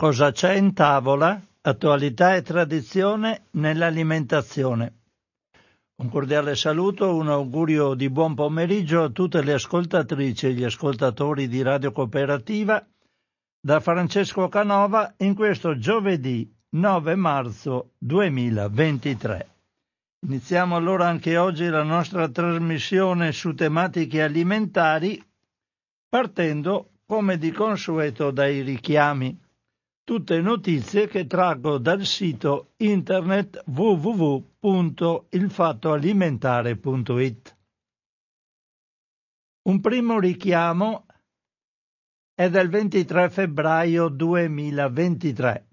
Cosa c'è in tavola? Attualità e tradizione nell'alimentazione. Un cordiale saluto, un augurio di buon pomeriggio a tutte le ascoltatrici e gli ascoltatori di Radio Cooperativa da Francesco Canova in questo giovedì 9 marzo 2023. Iniziamo allora anche oggi la nostra trasmissione su tematiche alimentari partendo come di consueto dai richiami. Tutte notizie che traggo dal sito internet www.ilfattoalimentare.it. Un primo richiamo è del 23 febbraio 2023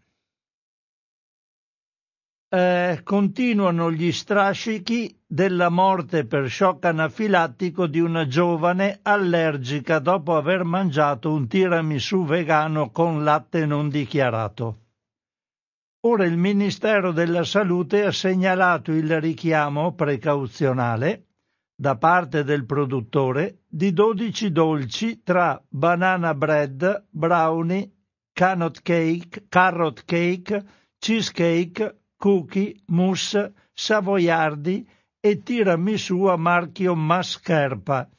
eh, continuano gli strascichi della morte per shock anafilattico di una giovane allergica dopo aver mangiato un tiramisù vegano con latte non dichiarato. Ora il Ministero della Salute ha segnalato il richiamo precauzionale da parte del produttore di 12 dolci tra banana bread, brownie, cake, carrot cake cheesecake, cookie, mousse, savoiardi e tiramisù a marchio Mascherpa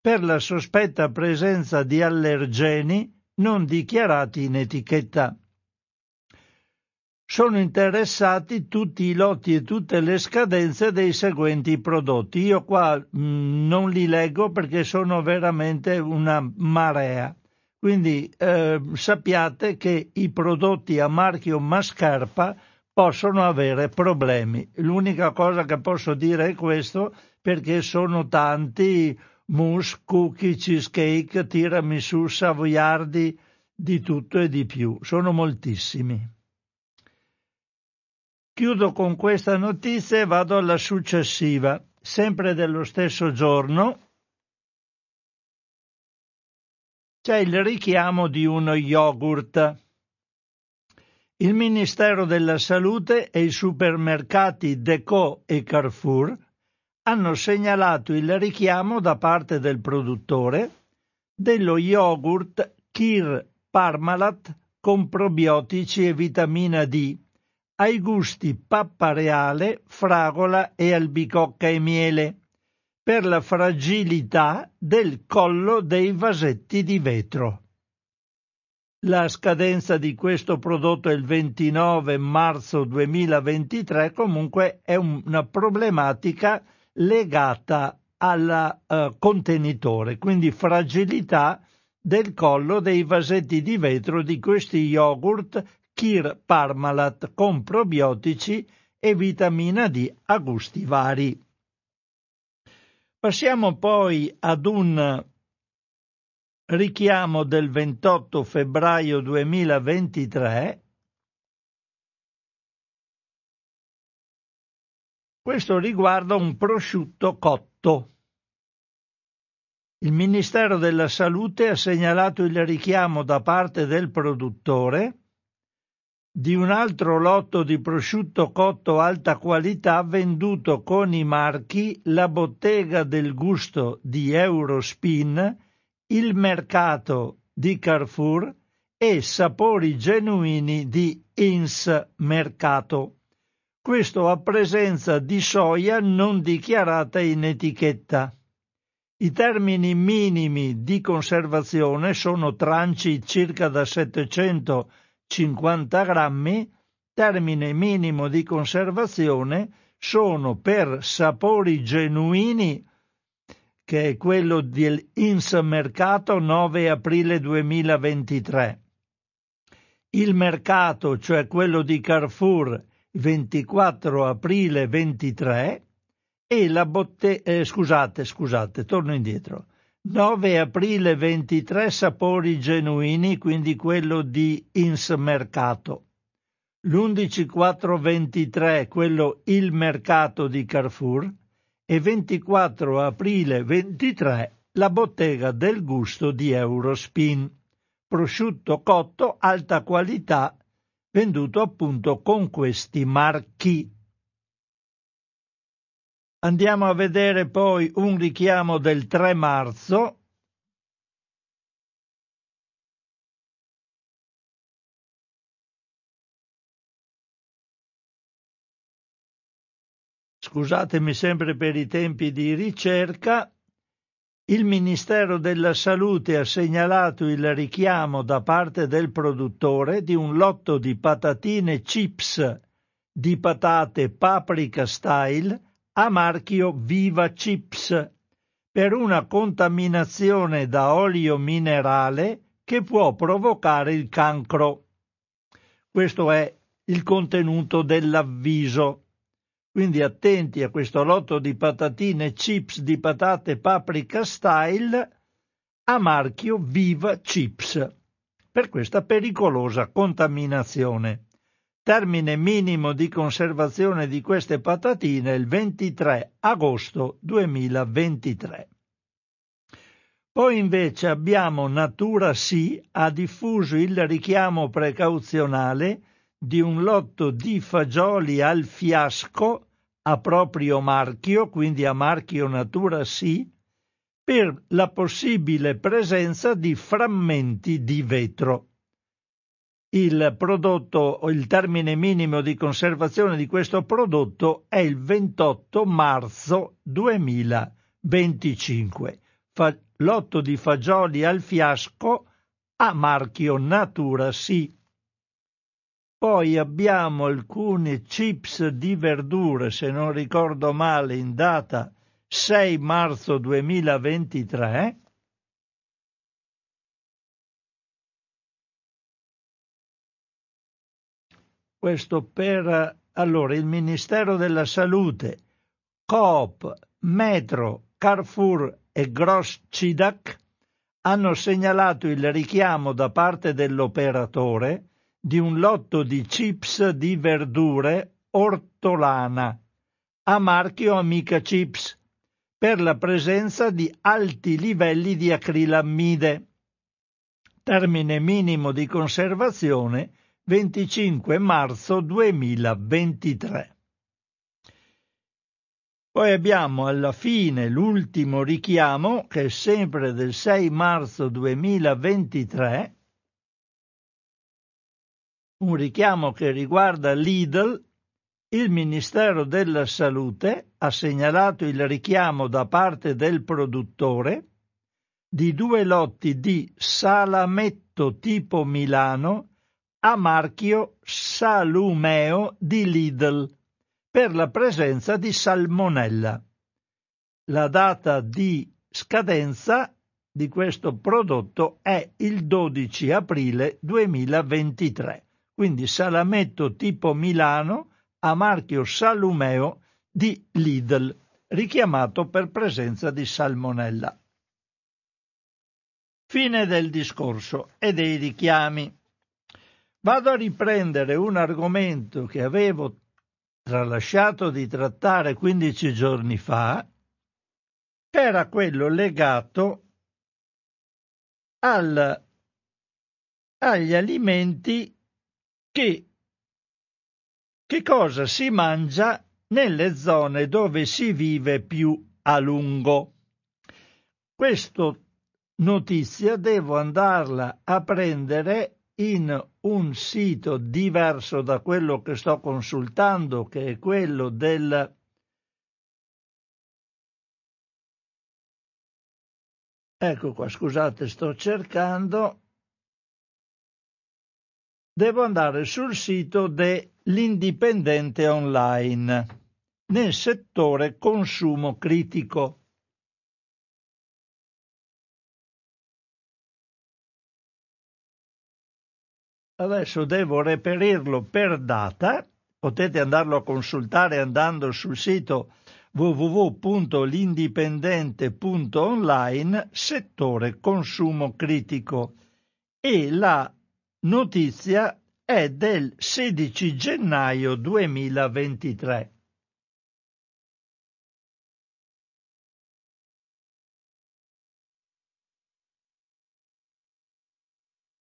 per la sospetta presenza di allergeni non dichiarati in etichetta. Sono interessati tutti i lotti e tutte le scadenze dei seguenti prodotti. Io qua mh, mm, non li leggo perché sono veramente una marea. Quindi eh, sappiate che i prodotti a marchio Mascarpa possono avere problemi. L'unica cosa che posso dire è questo perché sono tanti mousse, cookie, cheesecake, tiramisù, savoiardi, di tutto e di più. Sono moltissimi. Chiudo con questa notizia e vado alla successiva. Sempre dello stesso giorno c'è il richiamo di uno yogurt il Ministero della Salute e i supermercati Deco e Carrefour hanno segnalato il richiamo da parte del produttore dello yogurt Kir Parmalat con probiotici e vitamina D ai gusti pappa reale, fragola e albicocca e miele per la fragilità del collo dei vasetti di vetro. La scadenza di questo prodotto è il 29 marzo 2023, comunque è una problematica legata al uh, contenitore, quindi fragilità del collo dei vasetti di vetro di questi yogurt Kir Parmalat con probiotici e vitamina D a gusti vari. Passiamo poi ad un richiamo del 28 febbraio 2023 Questo riguarda un prosciutto cotto. Il Ministero della Salute ha segnalato il richiamo da parte del produttore di un altro lotto di prosciutto cotto alta qualità venduto con i marchi La Bottega del Gusto di Eurospin il mercato di Carrefour e sapori genuini di Ins Mercato. Questo a presenza di soia non dichiarata in etichetta. I termini minimi di conservazione sono tranci circa da 750 grammi, termine minimo di conservazione sono per sapori genuini che è quello dell'Ins Mercato 9 aprile 2023. Il mercato, cioè quello di Carrefour, 24 aprile 23 e la botte... Eh, scusate, scusate, torno indietro. 9 aprile 23 sapori genuini, quindi quello di Ins Mercato. L'11 4 23 quello Il Mercato di Carrefour e 24 aprile 23 la bottega del gusto di Eurospin. Prosciutto cotto alta qualità venduto appunto con questi marchi. Andiamo a vedere poi un richiamo del 3 marzo scusatemi sempre per i tempi di ricerca, il Ministero della Salute ha segnalato il richiamo da parte del produttore di un lotto di patatine chips di patate paprika style a marchio Viva Chips per una contaminazione da olio minerale che può provocare il cancro. Questo è il contenuto dell'avviso. Quindi attenti a questo lotto di patatine chips di patate paprika style a marchio Viva Chips per questa pericolosa contaminazione. Termine minimo di conservazione di queste patatine il 23 agosto 2023. Poi invece abbiamo Natura Sì ha diffuso il richiamo precauzionale di un lotto di fagioli al fiasco a proprio marchio, quindi a marchio Natura Sì, per la possibile presenza di frammenti di vetro. Il prodotto o il termine minimo di conservazione di questo prodotto è il 28 marzo 2025. Fa- lotto di fagioli al fiasco a marchio Natura Sì. Poi abbiamo alcuni chips di verdure, se non ricordo male, in data 6 marzo 2023. Questo per allora il Ministero della Salute, Coop, Metro, Carrefour e Gross Cidac hanno segnalato il richiamo da parte dell'operatore di un lotto di chips di verdure ortolana a marchio Amica Chips per la presenza di alti livelli di acrilammide. Termine minimo di conservazione 25 marzo 2023. Poi abbiamo alla fine l'ultimo richiamo, che è sempre del 6 marzo 2023, un richiamo che riguarda Lidl, il Ministero della Salute ha segnalato il richiamo da parte del produttore di due lotti di salametto tipo Milano a marchio Salumeo di Lidl per la presenza di salmonella. La data di scadenza di questo prodotto è il 12 aprile 2023 quindi salametto tipo Milano a marchio Salumeo di Lidl, richiamato per presenza di salmonella. Fine del discorso e dei richiami. Vado a riprendere un argomento che avevo tralasciato di trattare 15 giorni fa, che era quello legato al, agli alimenti che, che cosa si mangia nelle zone dove si vive più a lungo. Questa notizia devo andarla a prendere in un sito diverso da quello che sto consultando, che è quello del Ecco qua, scusate, sto cercando devo andare sul sito dell'Indipendente Online nel settore consumo critico. Adesso devo reperirlo per data, potete andarlo a consultare andando sul sito www.l'indipendente.online settore consumo critico e la Notizia è del 16 gennaio 2023.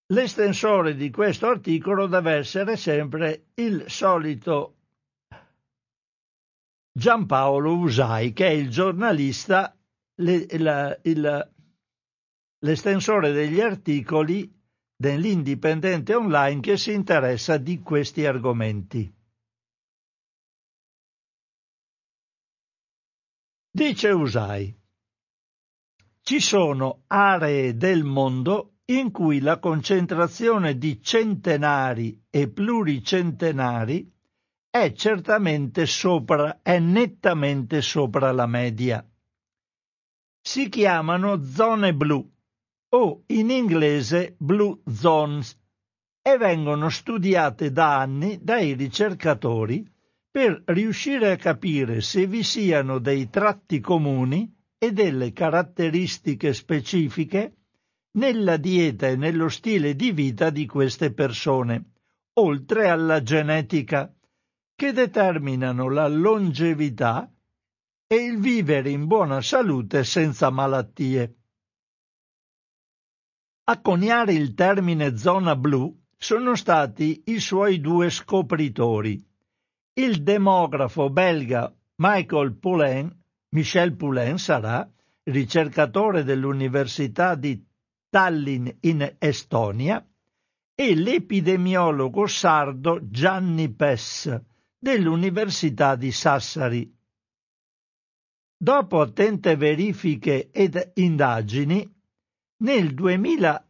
L'estensore di questo articolo deve essere sempre il solito Giampaolo Usai, che è il giornalista, l'estensore degli articoli dell'Indipendente Online che si interessa di questi argomenti. Dice Usai, ci sono aree del mondo in cui la concentrazione di centenari e pluricentenari è certamente sopra, è nettamente sopra la media. Si chiamano zone blu o in inglese blue zones e vengono studiate da anni dai ricercatori per riuscire a capire se vi siano dei tratti comuni e delle caratteristiche specifiche nella dieta e nello stile di vita di queste persone, oltre alla genetica, che determinano la longevità e il vivere in buona salute senza malattie. A coniare il termine zona blu sono stati i suoi due scopritori, il demografo belga Michael Poulain, Michel Poulain sarà, ricercatore dell'Università di Tallinn in Estonia, e l'epidemiologo sardo Gianni Pess dell'Università di Sassari. Dopo attente verifiche ed indagini, nel 2000,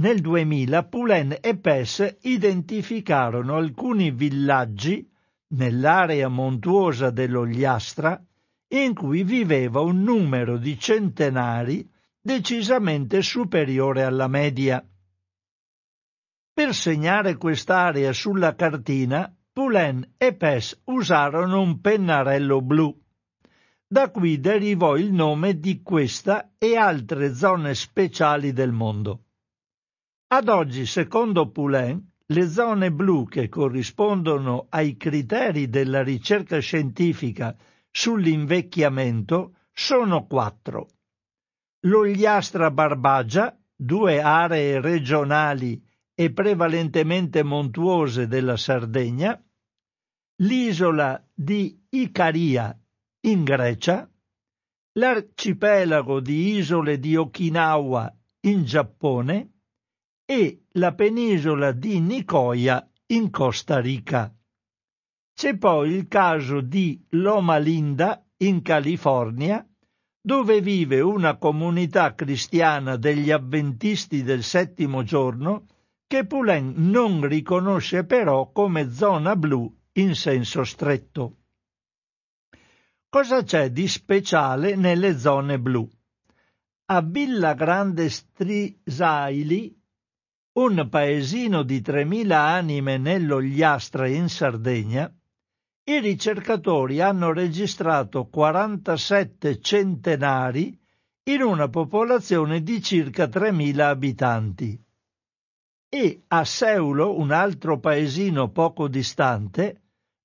nel 2000 Poulen e Pess identificarono alcuni villaggi nell'area montuosa dell'Ogliastra in cui viveva un numero di centenari decisamente superiore alla media. Per segnare quest'area sulla cartina, Poulen e Pes usarono un pennarello blu. Da qui derivò il nome di questa e altre zone speciali del mondo. Ad oggi, secondo Poulen, le zone blu che corrispondono ai criteri della ricerca scientifica sull'invecchiamento sono quattro. L'Ogliastra Barbagia, due aree regionali e prevalentemente montuose della Sardegna, l'isola di Icaria in Grecia, l'arcipelago di isole di Okinawa in Giappone e la penisola di Nicoya in Costa Rica. C'è poi il caso di Loma Linda in California, dove vive una comunità cristiana degli avventisti del settimo giorno che Poulen non riconosce però come zona blu in senso stretto. Cosa c'è di speciale nelle zone blu? A Villa Grande Strisaili, un paesino di 3.000 anime nell'Ogliastra in Sardegna, i ricercatori hanno registrato 47 centenari in una popolazione di circa 3.000 abitanti. E a Seulo, un altro paesino poco distante,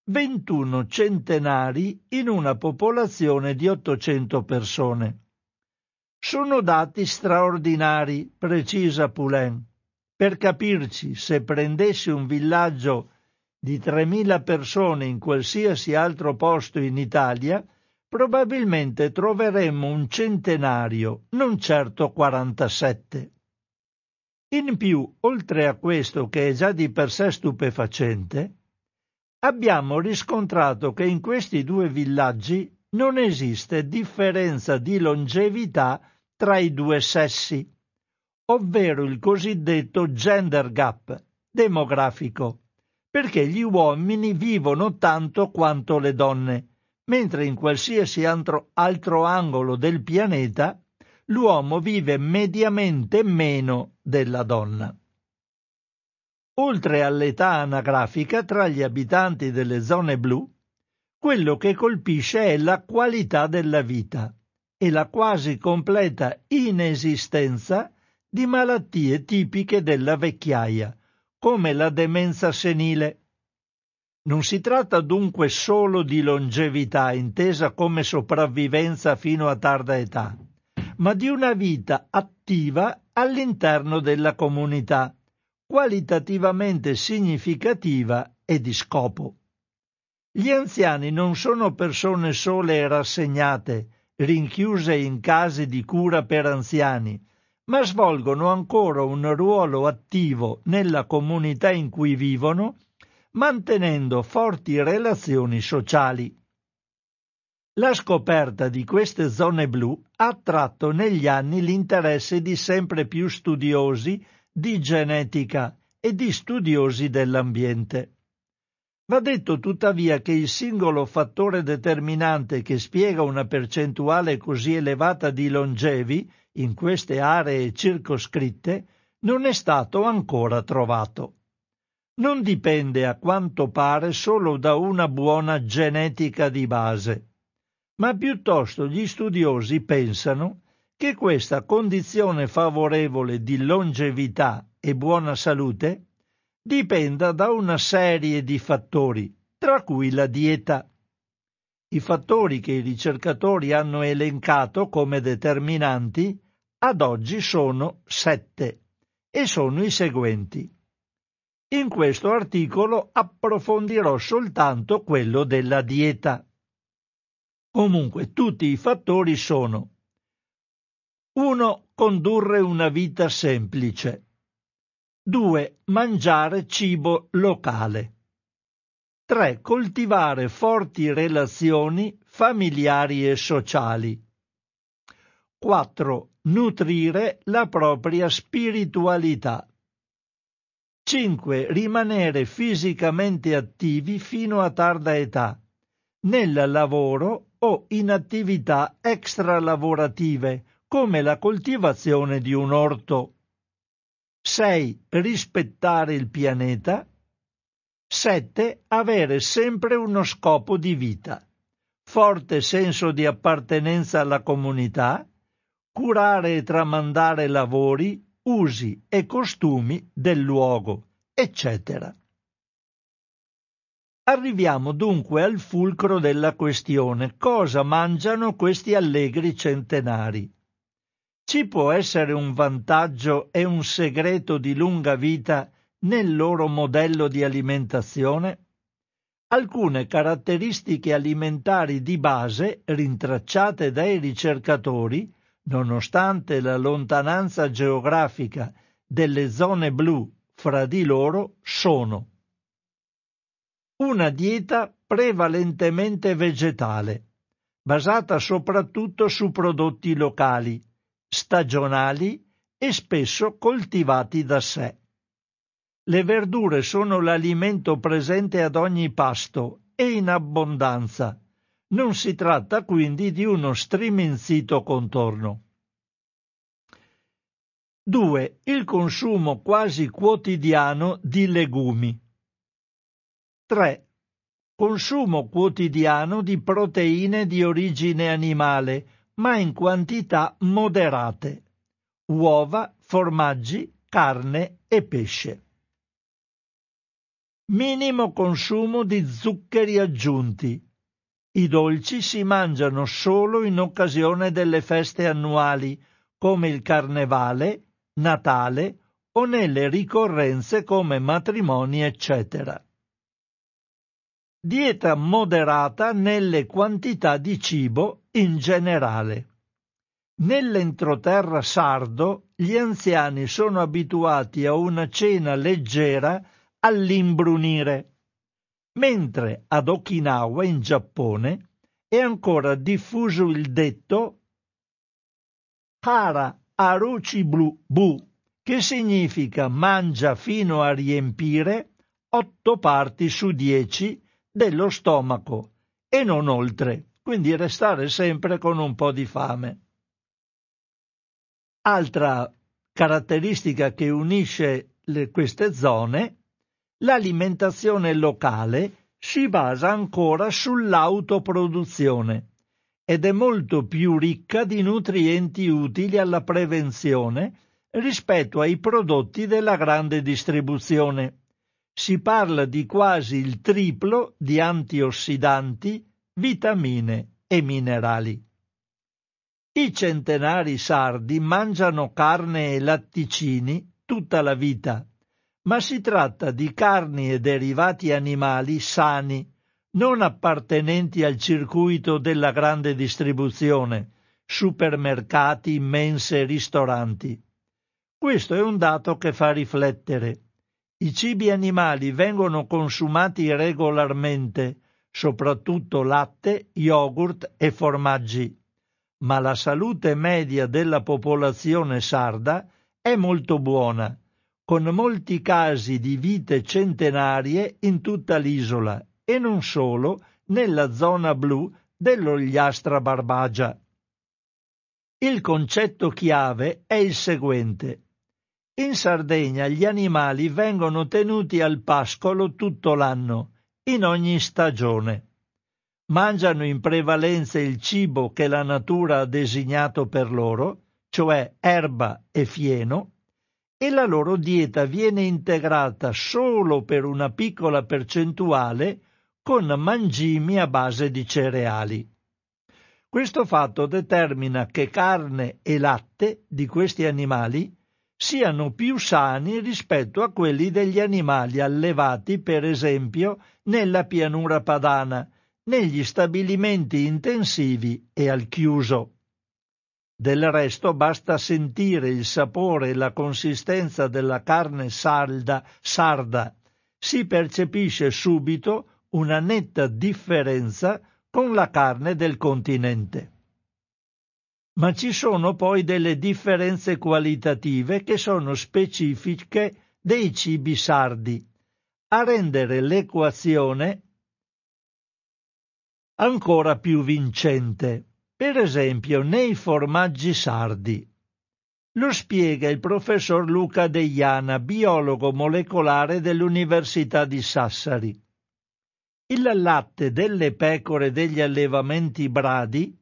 21 centenari in una popolazione di 800 persone. Sono dati straordinari, precisa Poulain. Per capirci, se prendessi un villaggio di 3.000 persone in qualsiasi altro posto in Italia, probabilmente troveremmo un centenario, non certo 47. In più, oltre a questo che è già di per sé stupefacente, abbiamo riscontrato che in questi due villaggi non esiste differenza di longevità tra i due sessi, ovvero il cosiddetto gender gap demografico perché gli uomini vivono tanto quanto le donne, mentre in qualsiasi altro, altro angolo del pianeta l'uomo vive mediamente meno della donna. Oltre all'età anagrafica tra gli abitanti delle zone blu, quello che colpisce è la qualità della vita e la quasi completa inesistenza di malattie tipiche della vecchiaia, come la demenza senile. Non si tratta dunque solo di longevità intesa come sopravvivenza fino a tarda età, ma di una vita attiva all'interno della comunità, qualitativamente significativa e di scopo. Gli anziani non sono persone sole e rassegnate, rinchiuse in case di cura per anziani, ma svolgono ancora un ruolo attivo nella comunità in cui vivono, mantenendo forti relazioni sociali. La scoperta di queste zone blu ha attratto negli anni l'interesse di sempre più studiosi di genetica e di studiosi dell'ambiente. Va detto tuttavia che il singolo fattore determinante che spiega una percentuale così elevata di longevi in queste aree circoscritte non è stato ancora trovato. Non dipende a quanto pare solo da una buona genetica di base, ma piuttosto gli studiosi pensano che questa condizione favorevole di longevità e buona salute dipenda da una serie di fattori, tra cui la dieta. I fattori che i ricercatori hanno elencato come determinanti ad oggi sono sette e sono i seguenti. In questo articolo approfondirò soltanto quello della dieta. Comunque tutti i fattori sono 1. Condurre una vita semplice. 2. Mangiare cibo locale. 3. Coltivare forti relazioni familiari e sociali. 4. Nutrire la propria spiritualità. 5. Rimanere fisicamente attivi fino a tarda età, nel lavoro o in attività extralavorative, come la coltivazione di un orto. 6. Rispettare il pianeta. 7. Avere sempre uno scopo di vita. Forte senso di appartenenza alla comunità. Curare e tramandare lavori, usi e costumi del luogo, eccetera. Arriviamo dunque al fulcro della questione. Cosa mangiano questi allegri centenari? Ci può essere un vantaggio e un segreto di lunga vita nel loro modello di alimentazione? Alcune caratteristiche alimentari di base rintracciate dai ricercatori, nonostante la lontananza geografica delle zone blu fra di loro, sono una dieta prevalentemente vegetale, basata soprattutto su prodotti locali, stagionali e spesso coltivati da sé. Le verdure sono l'alimento presente ad ogni pasto e in abbondanza. Non si tratta quindi di uno striminzito contorno. 2. Il consumo quasi quotidiano di legumi. 3. Consumo quotidiano di proteine di origine animale, ma in quantità moderate. Uova, formaggi, carne e pesce. Minimo consumo di zuccheri aggiunti. I dolci si mangiano solo in occasione delle feste annuali, come il Carnevale, Natale o nelle ricorrenze come matrimoni, eccetera. Dieta moderata nelle quantità di cibo in generale. Nell'entroterra sardo gli anziani sono abituati a una cena leggera all'imbrunire, mentre ad Okinawa in Giappone è ancora diffuso il detto Hara Aruchi Blu Bu, che significa mangia fino a riempire otto parti su dieci dello stomaco e non oltre, quindi restare sempre con un po' di fame. Altra caratteristica che unisce le, queste zone, l'alimentazione locale si basa ancora sull'autoproduzione ed è molto più ricca di nutrienti utili alla prevenzione rispetto ai prodotti della grande distribuzione si parla di quasi il triplo di antiossidanti, vitamine e minerali. I centenari sardi mangiano carne e latticini tutta la vita, ma si tratta di carni e derivati animali sani, non appartenenti al circuito della grande distribuzione, supermercati, mense e ristoranti. Questo è un dato che fa riflettere. I cibi animali vengono consumati regolarmente soprattutto latte, yogurt e formaggi, ma la salute media della popolazione sarda è molto buona, con molti casi di vite centenarie in tutta l'isola e non solo nella zona blu dell'Ogliastra Barbagia. Il concetto chiave è il seguente. In Sardegna gli animali vengono tenuti al pascolo tutto l'anno, in ogni stagione. Mangiano in prevalenza il cibo che la natura ha designato per loro, cioè erba e fieno, e la loro dieta viene integrata solo per una piccola percentuale con mangimi a base di cereali. Questo fatto determina che carne e latte di questi animali siano più sani rispetto a quelli degli animali allevati, per esempio, nella pianura padana, negli stabilimenti intensivi e al chiuso. Del resto basta sentire il sapore e la consistenza della carne salda, sarda, si percepisce subito una netta differenza con la carne del continente. Ma ci sono poi delle differenze qualitative che sono specifiche dei cibi sardi, a rendere l'equazione ancora più vincente. Per esempio nei formaggi sardi. Lo spiega il professor Luca Deiana, biologo molecolare dell'Università di Sassari. Il latte delle pecore degli allevamenti bradi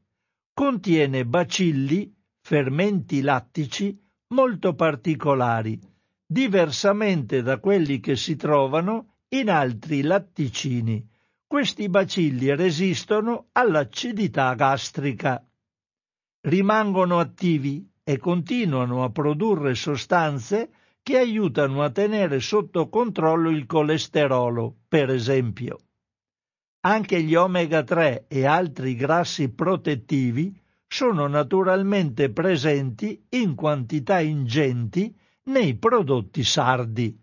contiene bacilli, fermenti lattici molto particolari, diversamente da quelli che si trovano in altri latticini. Questi bacilli resistono all'acidità gastrica. Rimangono attivi e continuano a produrre sostanze che aiutano a tenere sotto controllo il colesterolo, per esempio. Anche gli omega 3 e altri grassi protettivi sono naturalmente presenti in quantità ingenti nei prodotti sardi.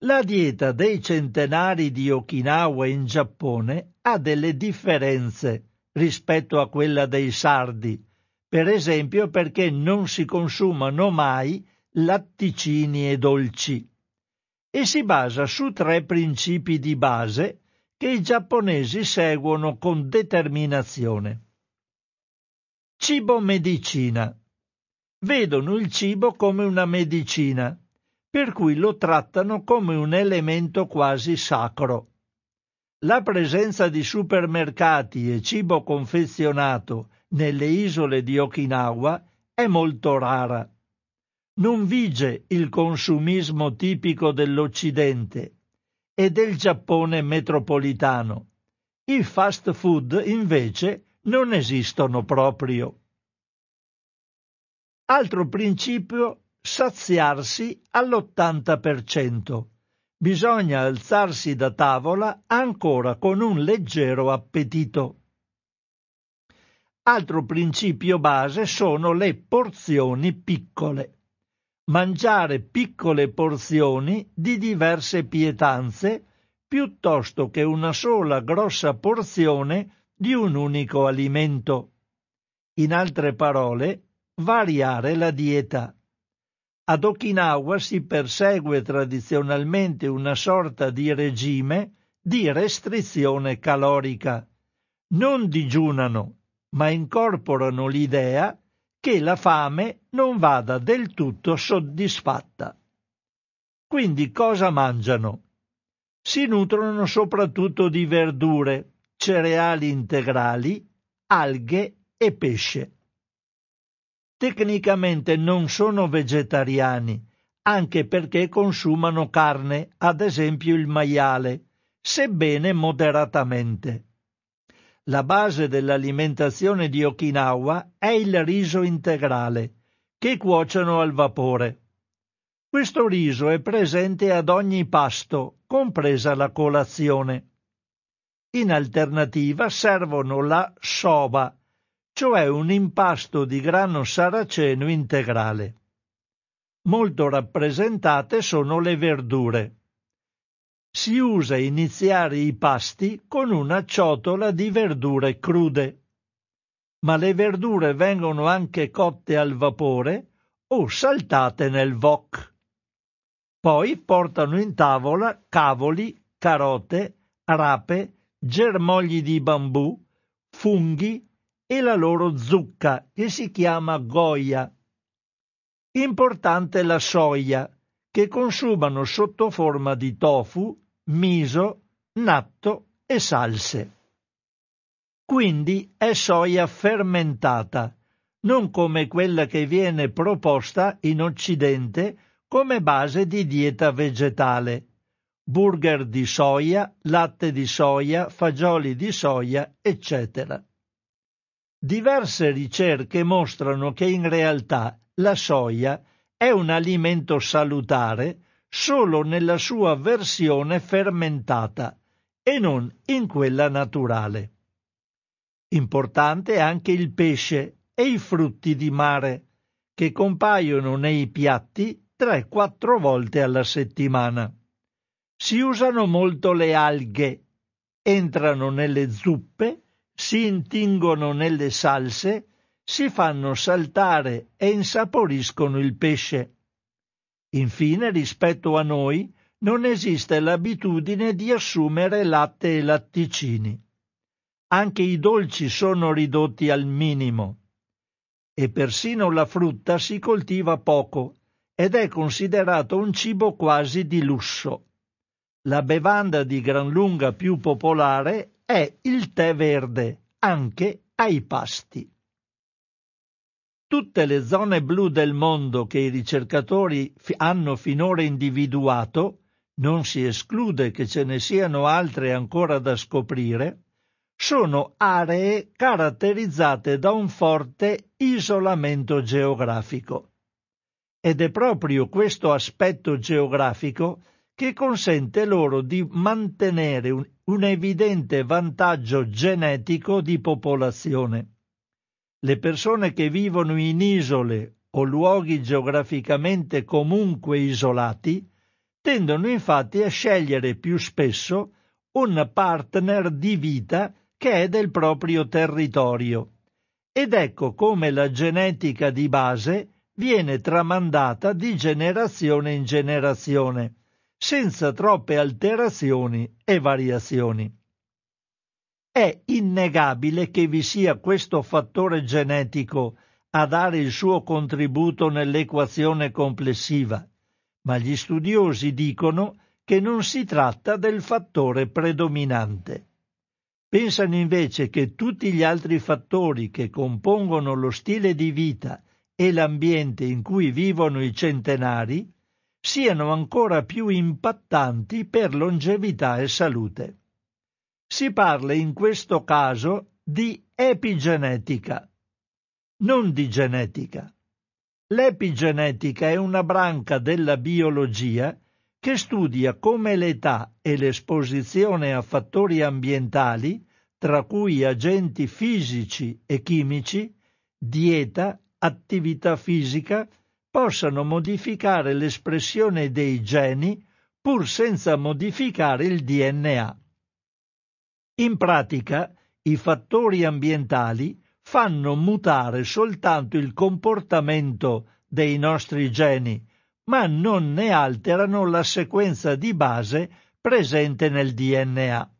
La dieta dei centenari di Okinawa in Giappone ha delle differenze rispetto a quella dei sardi, per esempio perché non si consumano mai latticini e dolci, e si basa su tre principi di base che i giapponesi seguono con determinazione. Cibo medicina. Vedono il cibo come una medicina, per cui lo trattano come un elemento quasi sacro. La presenza di supermercati e cibo confezionato nelle isole di Okinawa è molto rara. Non vige il consumismo tipico dell'Occidente e del Giappone metropolitano. I fast food invece non esistono proprio. Altro principio, saziarsi all'80%. Bisogna alzarsi da tavola ancora con un leggero appetito. Altro principio base sono le porzioni piccole mangiare piccole porzioni di diverse pietanze piuttosto che una sola grossa porzione di un unico alimento. In altre parole, variare la dieta. Ad Okinawa si persegue tradizionalmente una sorta di regime di restrizione calorica. Non digiunano, ma incorporano l'idea che la fame non vada del tutto soddisfatta. Quindi cosa mangiano? Si nutrono soprattutto di verdure, cereali integrali, alghe e pesce. Tecnicamente non sono vegetariani, anche perché consumano carne, ad esempio il maiale, sebbene moderatamente. La base dell'alimentazione di Okinawa è il riso integrale, che cuociono al vapore. Questo riso è presente ad ogni pasto, compresa la colazione. In alternativa servono la soba, cioè un impasto di grano saraceno integrale. Molto rappresentate sono le verdure. Si usa iniziare i pasti con una ciotola di verdure crude. Ma le verdure vengono anche cotte al vapore o saltate nel wok. Poi portano in tavola cavoli, carote, rape, germogli di bambù, funghi e la loro zucca che si chiama goia. Importante la soia, che consumano sotto forma di tofu, miso, natto e salse. Quindi è soia fermentata, non come quella che viene proposta in Occidente come base di dieta vegetale. Burger di soia, latte di soia, fagioli di soia, eccetera. Diverse ricerche mostrano che in realtà la soia è un alimento salutare solo nella sua versione fermentata e non in quella naturale. Importante anche il pesce e i frutti di mare, che compaiono nei piatti 3-4 volte alla settimana. Si usano molto le alghe, entrano nelle zuppe, si intingono nelle salse, si fanno saltare e insaporiscono il pesce. Infine, rispetto a noi, non esiste l'abitudine di assumere latte e latticini. Anche i dolci sono ridotti al minimo. E persino la frutta si coltiva poco ed è considerato un cibo quasi di lusso. La bevanda di gran lunga più popolare è il tè verde, anche ai pasti. Tutte le zone blu del mondo che i ricercatori hanno finora individuato, non si esclude che ce ne siano altre ancora da scoprire, sono aree caratterizzate da un forte isolamento geografico. Ed è proprio questo aspetto geografico che consente loro di mantenere un, un evidente vantaggio genetico di popolazione. Le persone che vivono in isole o luoghi geograficamente comunque isolati tendono infatti a scegliere più spesso un partner di vita che è del proprio territorio. Ed ecco come la genetica di base viene tramandata di generazione in generazione, senza troppe alterazioni e variazioni. È innegabile che vi sia questo fattore genetico a dare il suo contributo nell'equazione complessiva, ma gli studiosi dicono che non si tratta del fattore predominante. Pensano invece che tutti gli altri fattori che compongono lo stile di vita e l'ambiente in cui vivono i centenari siano ancora più impattanti per longevità e salute. Si parla in questo caso di epigenetica, non di genetica. L'epigenetica è una branca della biologia che studia come l'età e l'esposizione a fattori ambientali, tra cui agenti fisici e chimici, dieta, attività fisica, possano modificare l'espressione dei geni pur senza modificare il DNA. In pratica, i fattori ambientali fanno mutare soltanto il comportamento dei nostri geni, ma non ne alterano la sequenza di base presente nel DNA.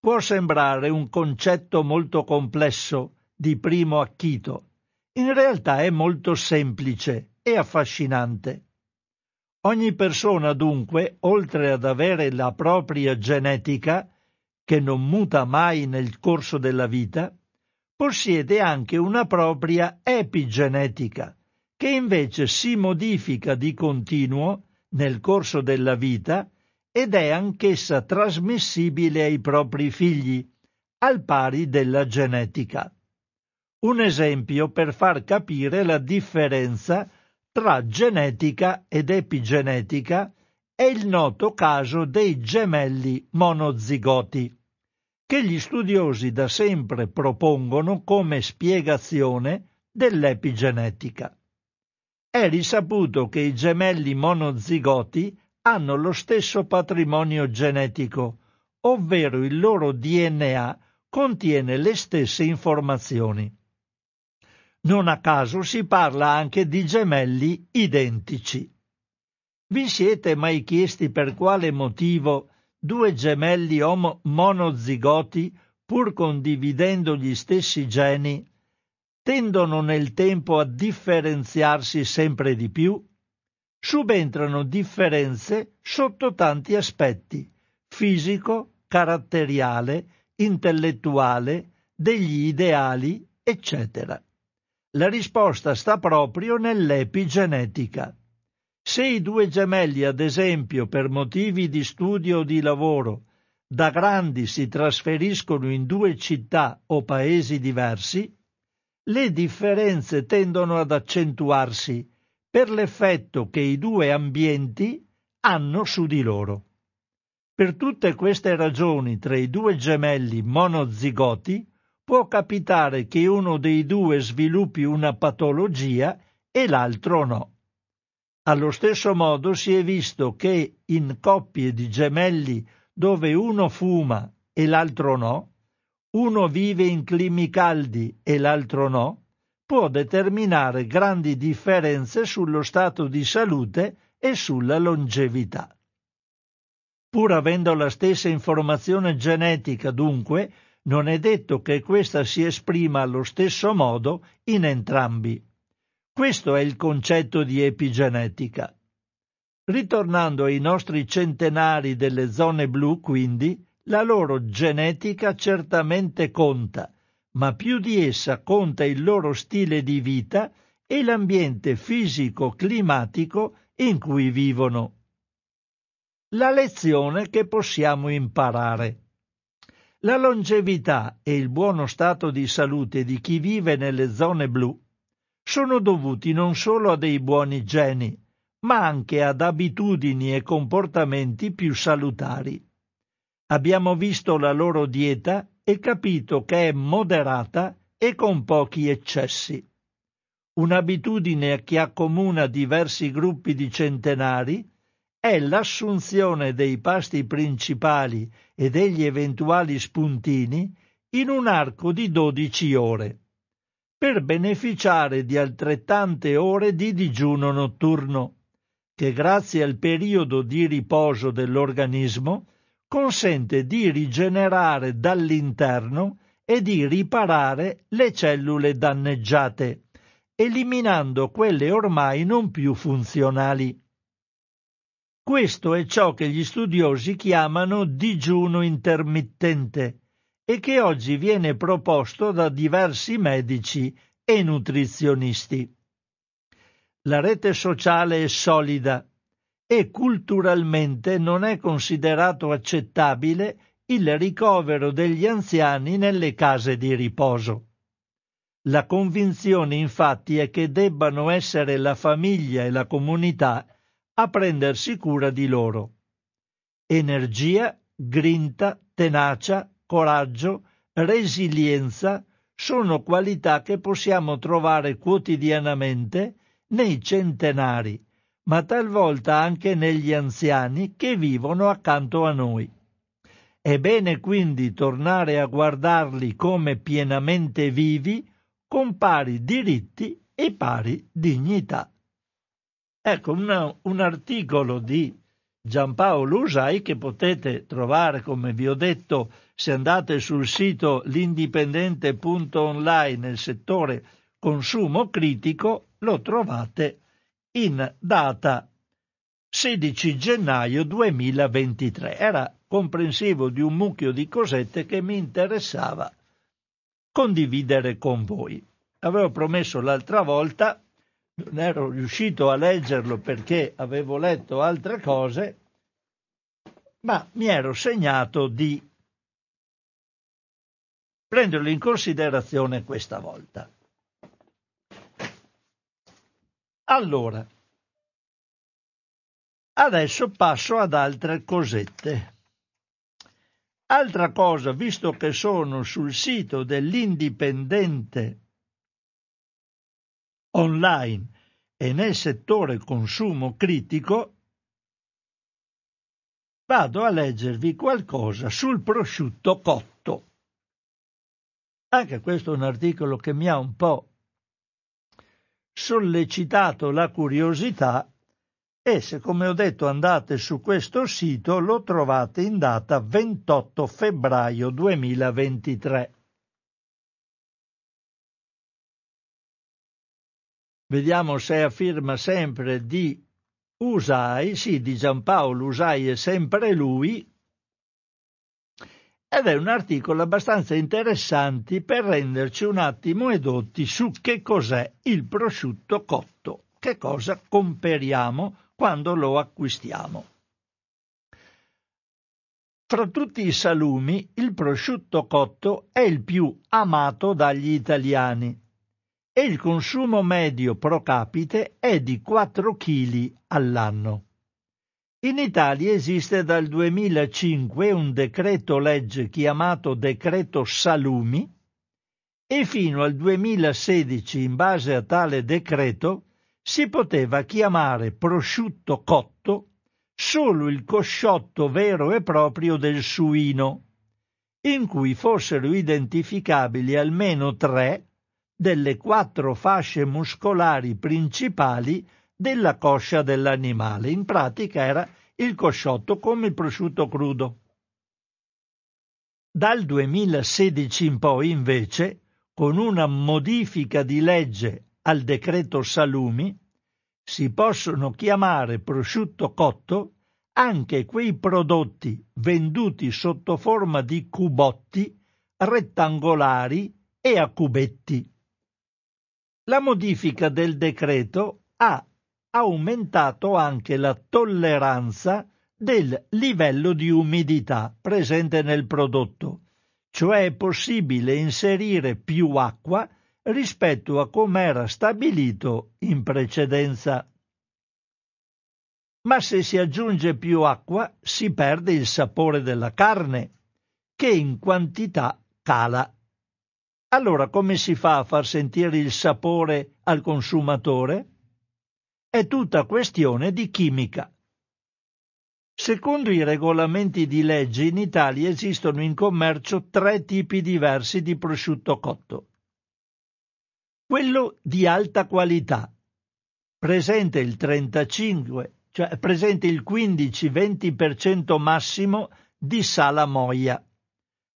Può sembrare un concetto molto complesso, di primo acchito. In realtà è molto semplice e affascinante. Ogni persona dunque, oltre ad avere la propria genetica, che non muta mai nel corso della vita, possiede anche una propria epigenetica, che invece si modifica di continuo nel corso della vita ed è anch'essa trasmissibile ai propri figli, al pari della genetica. Un esempio per far capire la differenza tra genetica ed epigenetica è il noto caso dei gemelli monozigoti, che gli studiosi da sempre propongono come spiegazione dell'epigenetica. È risaputo che i gemelli monozigoti hanno lo stesso patrimonio genetico, ovvero il loro DNA contiene le stesse informazioni. Non a caso si parla anche di gemelli identici. Vi siete mai chiesti per quale motivo due gemelli homo monozigoti, pur condividendo gli stessi geni, tendono nel tempo a differenziarsi sempre di più? Subentrano differenze sotto tanti aspetti, fisico, caratteriale, intellettuale, degli ideali, eccetera. La risposta sta proprio nell'epigenetica. Se i due gemelli, ad esempio, per motivi di studio o di lavoro, da grandi si trasferiscono in due città o paesi diversi, le differenze tendono ad accentuarsi per l'effetto che i due ambienti hanno su di loro. Per tutte queste ragioni tra i due gemelli monozigoti può capitare che uno dei due sviluppi una patologia e l'altro no. Allo stesso modo si è visto che in coppie di gemelli dove uno fuma e l'altro no, uno vive in climi caldi e l'altro no, può determinare grandi differenze sullo stato di salute e sulla longevità. Pur avendo la stessa informazione genetica, dunque, non è detto che questa si esprima allo stesso modo in entrambi. Questo è il concetto di epigenetica. Ritornando ai nostri centenari delle zone blu, quindi, la loro genetica certamente conta, ma più di essa conta il loro stile di vita e l'ambiente fisico-climatico in cui vivono. La lezione che possiamo imparare. La longevità e il buono stato di salute di chi vive nelle zone blu sono dovuti non solo a dei buoni geni, ma anche ad abitudini e comportamenti più salutari. Abbiamo visto la loro dieta e capito che è moderata e con pochi eccessi. Un'abitudine che accomuna diversi gruppi di centenari è l'assunzione dei pasti principali e degli eventuali spuntini in un arco di dodici ore, per beneficiare di altrettante ore di digiuno notturno, che grazie al periodo di riposo dell'organismo consente di rigenerare dall'interno e di riparare le cellule danneggiate, eliminando quelle ormai non più funzionali. Questo è ciò che gli studiosi chiamano digiuno intermittente e che oggi viene proposto da diversi medici e nutrizionisti. La rete sociale è solida e culturalmente non è considerato accettabile il ricovero degli anziani nelle case di riposo. La convinzione infatti è che debbano essere la famiglia e la comunità a prendersi cura di loro. Energia, grinta, tenacia, coraggio, resilienza sono qualità che possiamo trovare quotidianamente nei centenari, ma talvolta anche negli anziani che vivono accanto a noi. È bene quindi tornare a guardarli come pienamente vivi, con pari diritti e pari dignità. Ecco una, un articolo di Giampaolo Usai che potete trovare, come vi ho detto, se andate sul sito l'indipendente.online nel settore consumo critico, lo trovate in data 16 gennaio 2023. Era comprensivo di un mucchio di cosette che mi interessava condividere con voi. Avevo promesso l'altra volta non ero riuscito a leggerlo perché avevo letto altre cose, ma mi ero segnato di prenderlo in considerazione questa volta. Allora, adesso passo ad altre cosette. Altra cosa, visto che sono sul sito dell'Indipendente online e nel settore consumo critico, vado a leggervi qualcosa sul prosciutto cotto. Anche questo è un articolo che mi ha un po' sollecitato la curiosità e se come ho detto andate su questo sito lo trovate in data 28 febbraio 2023. Vediamo se afferma sempre di Usai, sì, di Giampaolo Usai è sempre lui, ed è un articolo abbastanza interessante per renderci un attimo edotti su che cos'è il prosciutto cotto, che cosa comperiamo quando lo acquistiamo. Fra tutti i salumi, il prosciutto cotto è il più amato dagli italiani e il consumo medio pro capite è di 4 kg all'anno. In Italia esiste dal 2005 un decreto legge chiamato Decreto Salumi e fino al 2016 in base a tale decreto si poteva chiamare prosciutto cotto solo il cosciotto vero e proprio del suino, in cui fossero identificabili almeno tre delle quattro fasce muscolari principali della coscia dell'animale. In pratica era il cosciotto come il prosciutto crudo. Dal 2016 in poi, invece, con una modifica di legge al decreto Salumi, si possono chiamare prosciutto cotto anche quei prodotti venduti sotto forma di cubotti rettangolari e a cubetti. La modifica del decreto ha aumentato anche la tolleranza del livello di umidità presente nel prodotto, cioè è possibile inserire più acqua rispetto a come era stabilito in precedenza. Ma se si aggiunge più acqua si perde il sapore della carne, che in quantità cala. Allora come si fa a far sentire il sapore al consumatore? È tutta questione di chimica. Secondo i regolamenti di legge in Italia esistono in commercio tre tipi diversi di prosciutto cotto. Quello di alta qualità, presente il 35, cioè presente il 15-20% massimo di salamoia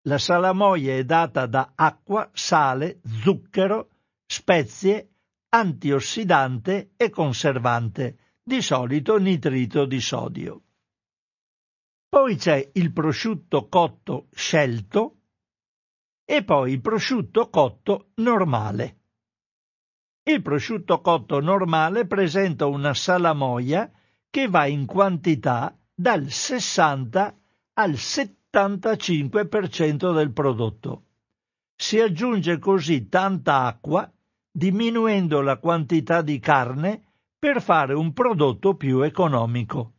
la salamoia è data da acqua, sale, zucchero, spezie, antiossidante e conservante, di solito nitrito di sodio. Poi c'è il prosciutto cotto scelto e poi il prosciutto cotto normale. Il prosciutto cotto normale presenta una salamoia che va in quantità dal 60 al 70 75% del prodotto. Si aggiunge così tanta acqua, diminuendo la quantità di carne per fare un prodotto più economico.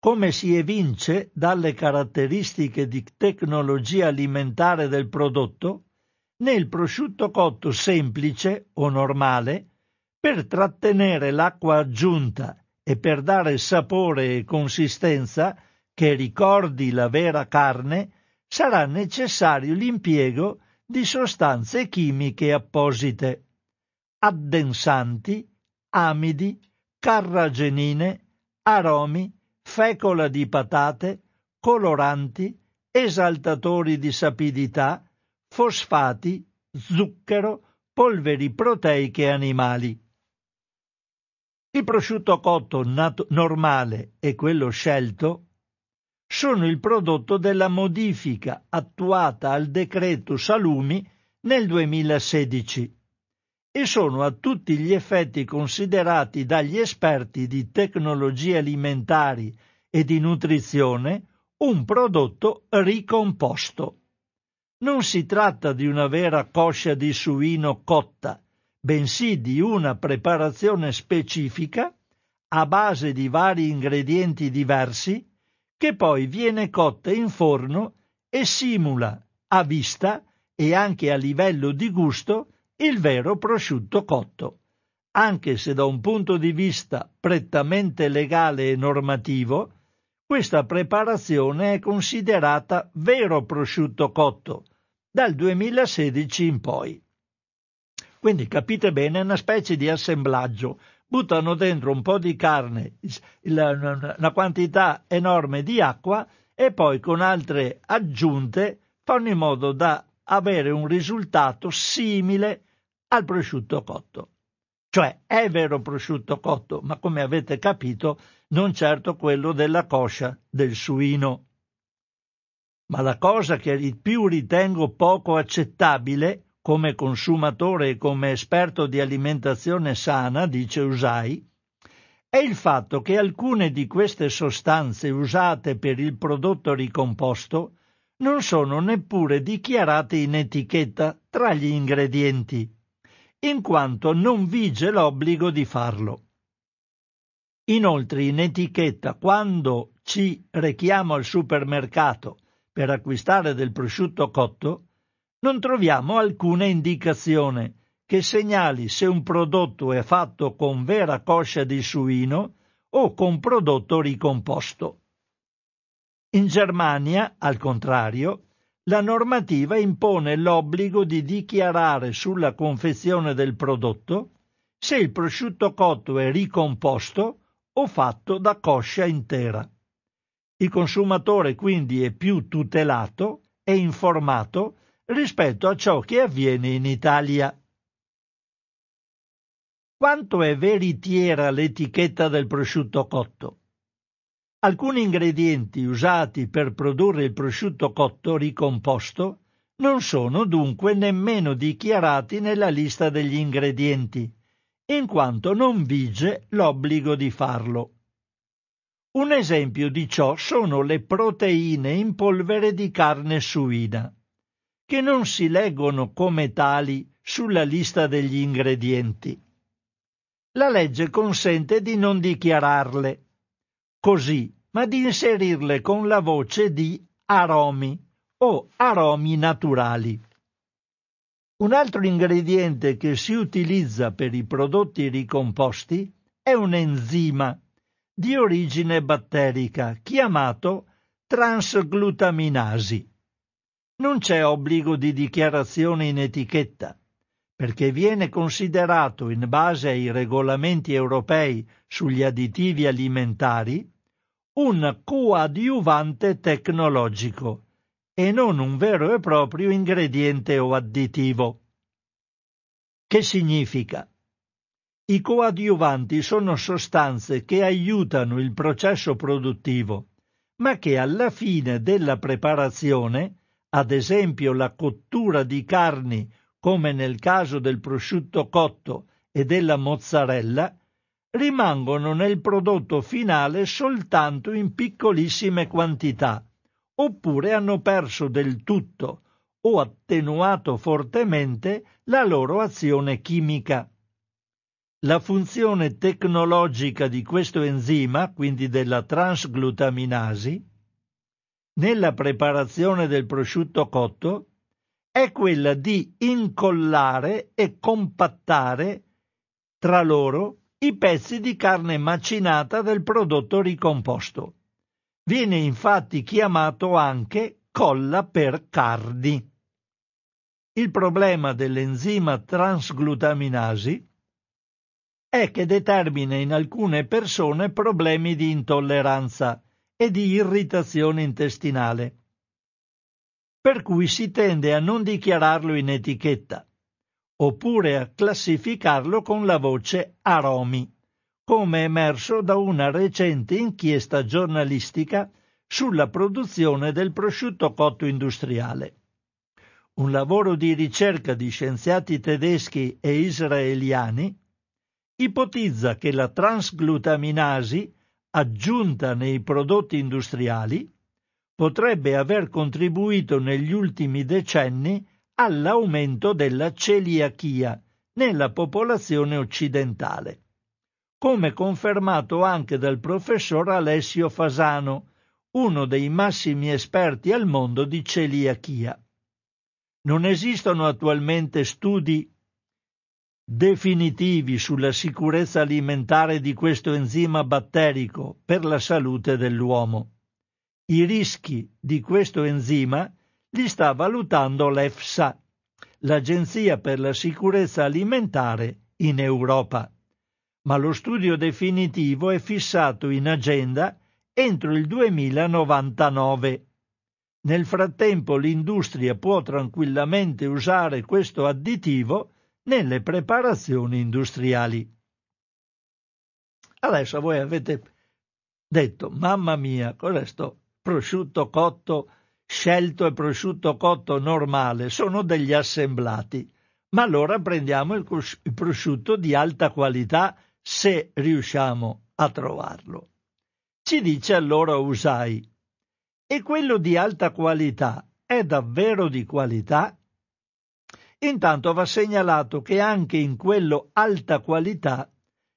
Come si evince dalle caratteristiche di tecnologia alimentare del prodotto, nel prosciutto cotto semplice o normale, per trattenere l'acqua aggiunta e per dare sapore e consistenza, che ricordi la vera carne, sarà necessario l'impiego di sostanze chimiche apposite, addensanti, amidi, carragenine, aromi, fecola di patate, coloranti, esaltatori di sapidità, fosfati, zucchero, polveri proteiche animali. Il prosciutto cotto nat- normale e quello scelto sono il prodotto della modifica attuata al decreto Salumi nel 2016 e sono a tutti gli effetti considerati dagli esperti di tecnologie alimentari e di nutrizione un prodotto ricomposto. Non si tratta di una vera coscia di suino cotta, bensì di una preparazione specifica a base di vari ingredienti diversi che poi viene cotta in forno e simula a vista e anche a livello di gusto il vero prosciutto cotto, anche se da un punto di vista prettamente legale e normativo, questa preparazione è considerata vero prosciutto cotto dal 2016 in poi. Quindi capite bene, è una specie di assemblaggio. Buttano dentro un po' di carne, una quantità enorme di acqua e poi con altre aggiunte fanno in modo da avere un risultato simile al prosciutto cotto. Cioè è vero prosciutto cotto, ma come avete capito non certo quello della coscia del suino. Ma la cosa che più ritengo poco accettabile come consumatore e come esperto di alimentazione sana, dice Usai, è il fatto che alcune di queste sostanze usate per il prodotto ricomposto non sono neppure dichiarate in etichetta tra gli ingredienti, in quanto non vige l'obbligo di farlo. Inoltre in etichetta quando ci rechiamo al supermercato per acquistare del prosciutto cotto, non troviamo alcuna indicazione che segnali se un prodotto è fatto con vera coscia di suino o con prodotto ricomposto. In Germania, al contrario, la normativa impone l'obbligo di dichiarare sulla confezione del prodotto se il prosciutto cotto è ricomposto o fatto da coscia intera. Il consumatore quindi è più tutelato e informato rispetto a ciò che avviene in Italia. Quanto è veritiera l'etichetta del prosciutto cotto? Alcuni ingredienti usati per produrre il prosciutto cotto ricomposto non sono dunque nemmeno dichiarati nella lista degli ingredienti, in quanto non vige l'obbligo di farlo. Un esempio di ciò sono le proteine in polvere di carne suina, che non si leggono come tali sulla lista degli ingredienti. La legge consente di non dichiararle, così, ma di inserirle con la voce di aromi o aromi naturali. Un altro ingrediente che si utilizza per i prodotti ricomposti è un enzima di origine batterica chiamato transglutaminasi. Non c'è obbligo di dichiarazione in etichetta, perché viene considerato in base ai regolamenti europei sugli additivi alimentari un coadiuvante tecnologico e non un vero e proprio ingrediente o additivo. Che significa? I coadiuvanti sono sostanze che aiutano il processo produttivo, ma che alla fine della preparazione, ad esempio la cottura di carni come nel caso del prosciutto cotto e della mozzarella, rimangono nel prodotto finale soltanto in piccolissime quantità, oppure hanno perso del tutto o attenuato fortemente la loro azione chimica. La funzione tecnologica di questo enzima, quindi della transglutaminasi, nella preparazione del prosciutto cotto, è quella di incollare e compattare tra loro i pezzi di carne macinata del prodotto ricomposto. Viene infatti chiamato anche colla per carni. Il problema dell'enzima transglutaminasi è che determina in alcune persone problemi di intolleranza e di irritazione intestinale per cui si tende a non dichiararlo in etichetta, oppure a classificarlo con la voce aromi, come emerso da una recente inchiesta giornalistica sulla produzione del prosciutto cotto industriale. Un lavoro di ricerca di scienziati tedeschi e israeliani ipotizza che la transglutaminasi aggiunta nei prodotti industriali potrebbe aver contribuito negli ultimi decenni all'aumento della celiachia nella popolazione occidentale, come confermato anche dal professor Alessio Fasano, uno dei massimi esperti al mondo di celiachia. Non esistono attualmente studi definitivi sulla sicurezza alimentare di questo enzima batterico per la salute dell'uomo. I rischi di questo enzima li sta valutando l'EFSA, l'Agenzia per la sicurezza alimentare in Europa. Ma lo studio definitivo è fissato in agenda entro il 2099. Nel frattempo l'industria può tranquillamente usare questo additivo nelle preparazioni industriali. Adesso voi avete detto, mamma mia, cos'è sto prosciutto cotto scelto e prosciutto cotto normale? Sono degli assemblati. Ma allora prendiamo il, prosciutto di alta qualità se riusciamo a trovarlo. Ci dice allora Usai, e quello di alta qualità è davvero di qualità? Intanto va segnalato che anche in quello alta qualità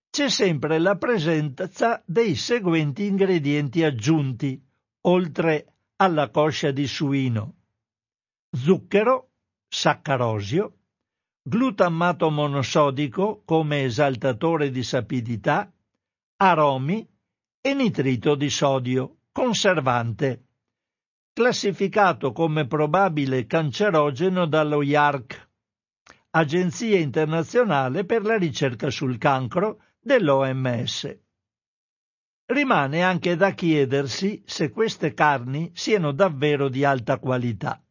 c'è sempre la presenza dei seguenti ingredienti aggiunti, oltre alla coscia di suino. Zucchero, saccarosio, glutammato monosodico come esaltatore di sapidità, aromi e nitrito di sodio, conservante classificato come probabile cancerogeno dallo IARC, Agenzia internazionale per la ricerca sul cancro dell'OMS. Rimane anche da chiedersi se queste carni siano davvero di alta qualità,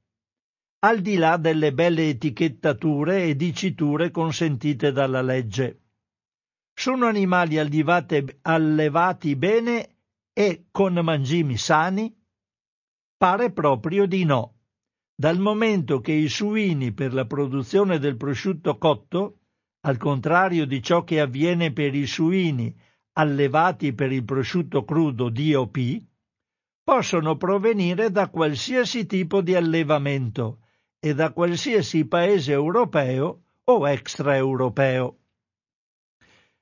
al di là delle belle etichettature e diciture consentite dalla legge. Sono animali allevate, allevati bene e con mangimi sani? Pare proprio di no, dal momento che i suini per la produzione del prosciutto cotto, al contrario di ciò che avviene per i suini allevati per il prosciutto crudo DOP, possono provenire da qualsiasi tipo di allevamento e da qualsiasi paese europeo o extraeuropeo.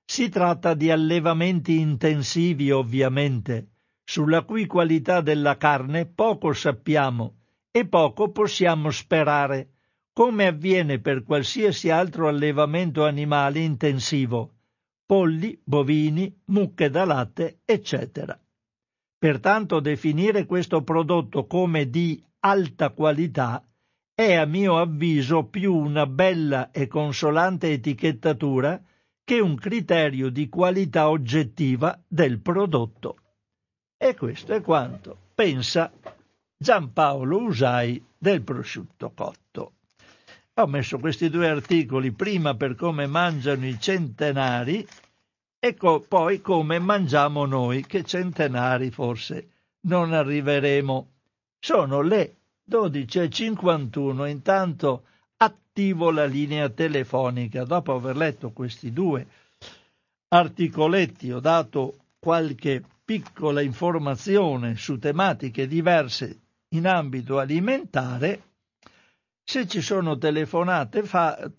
Si tratta di allevamenti intensivi ovviamente, sulla cui qualità della carne poco sappiamo e poco possiamo sperare, come avviene per qualsiasi altro allevamento animale intensivo, polli, bovini, mucche da latte, eccetera. Pertanto definire questo prodotto come di alta qualità è a mio avviso più una bella e consolante etichettatura che un criterio di qualità oggettiva del prodotto. E questo è quanto pensa Giampaolo Usai del prosciutto cotto. Ho messo questi due articoli prima per come mangiano i centenari e co- poi come mangiamo noi, che centenari forse non arriveremo. Sono le 12.51, intanto attivo la linea telefonica. Dopo aver letto questi due articoletti ho dato qualche piccola informazione su tematiche diverse in ambito alimentare, se ci sono telefonate fa,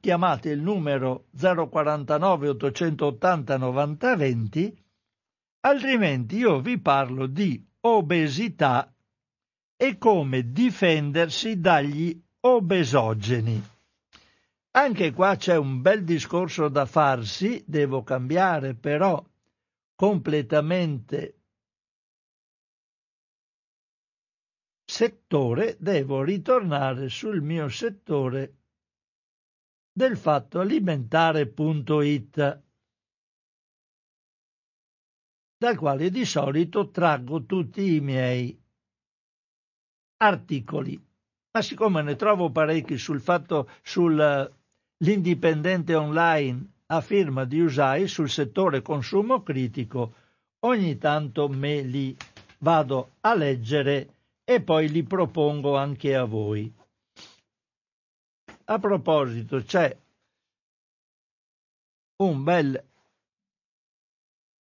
chiamate il numero 049 880 9020, altrimenti io vi parlo di obesità e come difendersi dagli obesogeni. Anche qua c'è un bel discorso da farsi, devo cambiare però completamente settore, devo ritornare sul mio settore del fatto alimentare.it, dal quale di solito traggo tutti i miei articoli. Ma siccome ne trovo parecchi sul fatto sull'indipendente online a firma di Usai sul settore consumo critico, ogni tanto me li vado a leggere e poi li propongo anche a voi. A proposito, c'è un bel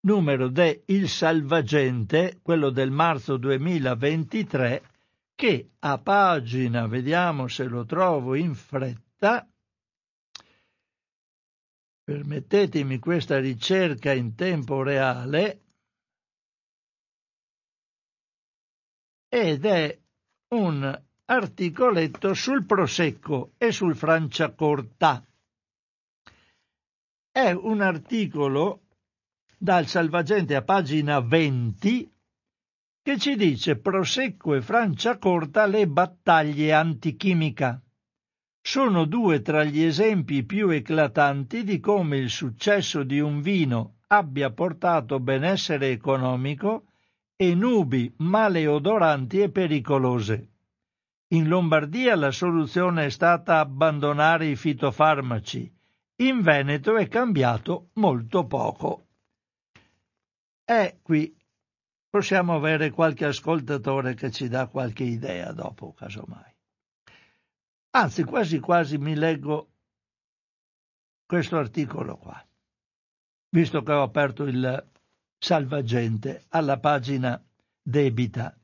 numero de Il Salvagente, quello del marzo 2023, che a pagina, vediamo se lo trovo in fretta, Permettetemi questa ricerca in tempo reale ed è un articoletto sul Prosecco e sul Franciacorta. È un articolo dal Salvagente a pagina 20 che ci dice Prosecco e Franciacorta le battaglie antichimica. Sono due tra gli esempi più eclatanti di come il successo di un vino abbia portato benessere economico e nubi maleodoranti e pericolose. In Lombardia la soluzione è stata abbandonare i fitofarmaci, in Veneto è cambiato molto poco. E qui possiamo avere qualche ascoltatore che ci dà qualche idea dopo, casomai. Anzi, quasi quasi mi leggo questo articolo qua, visto che ho aperto il salvagente alla pagina debita.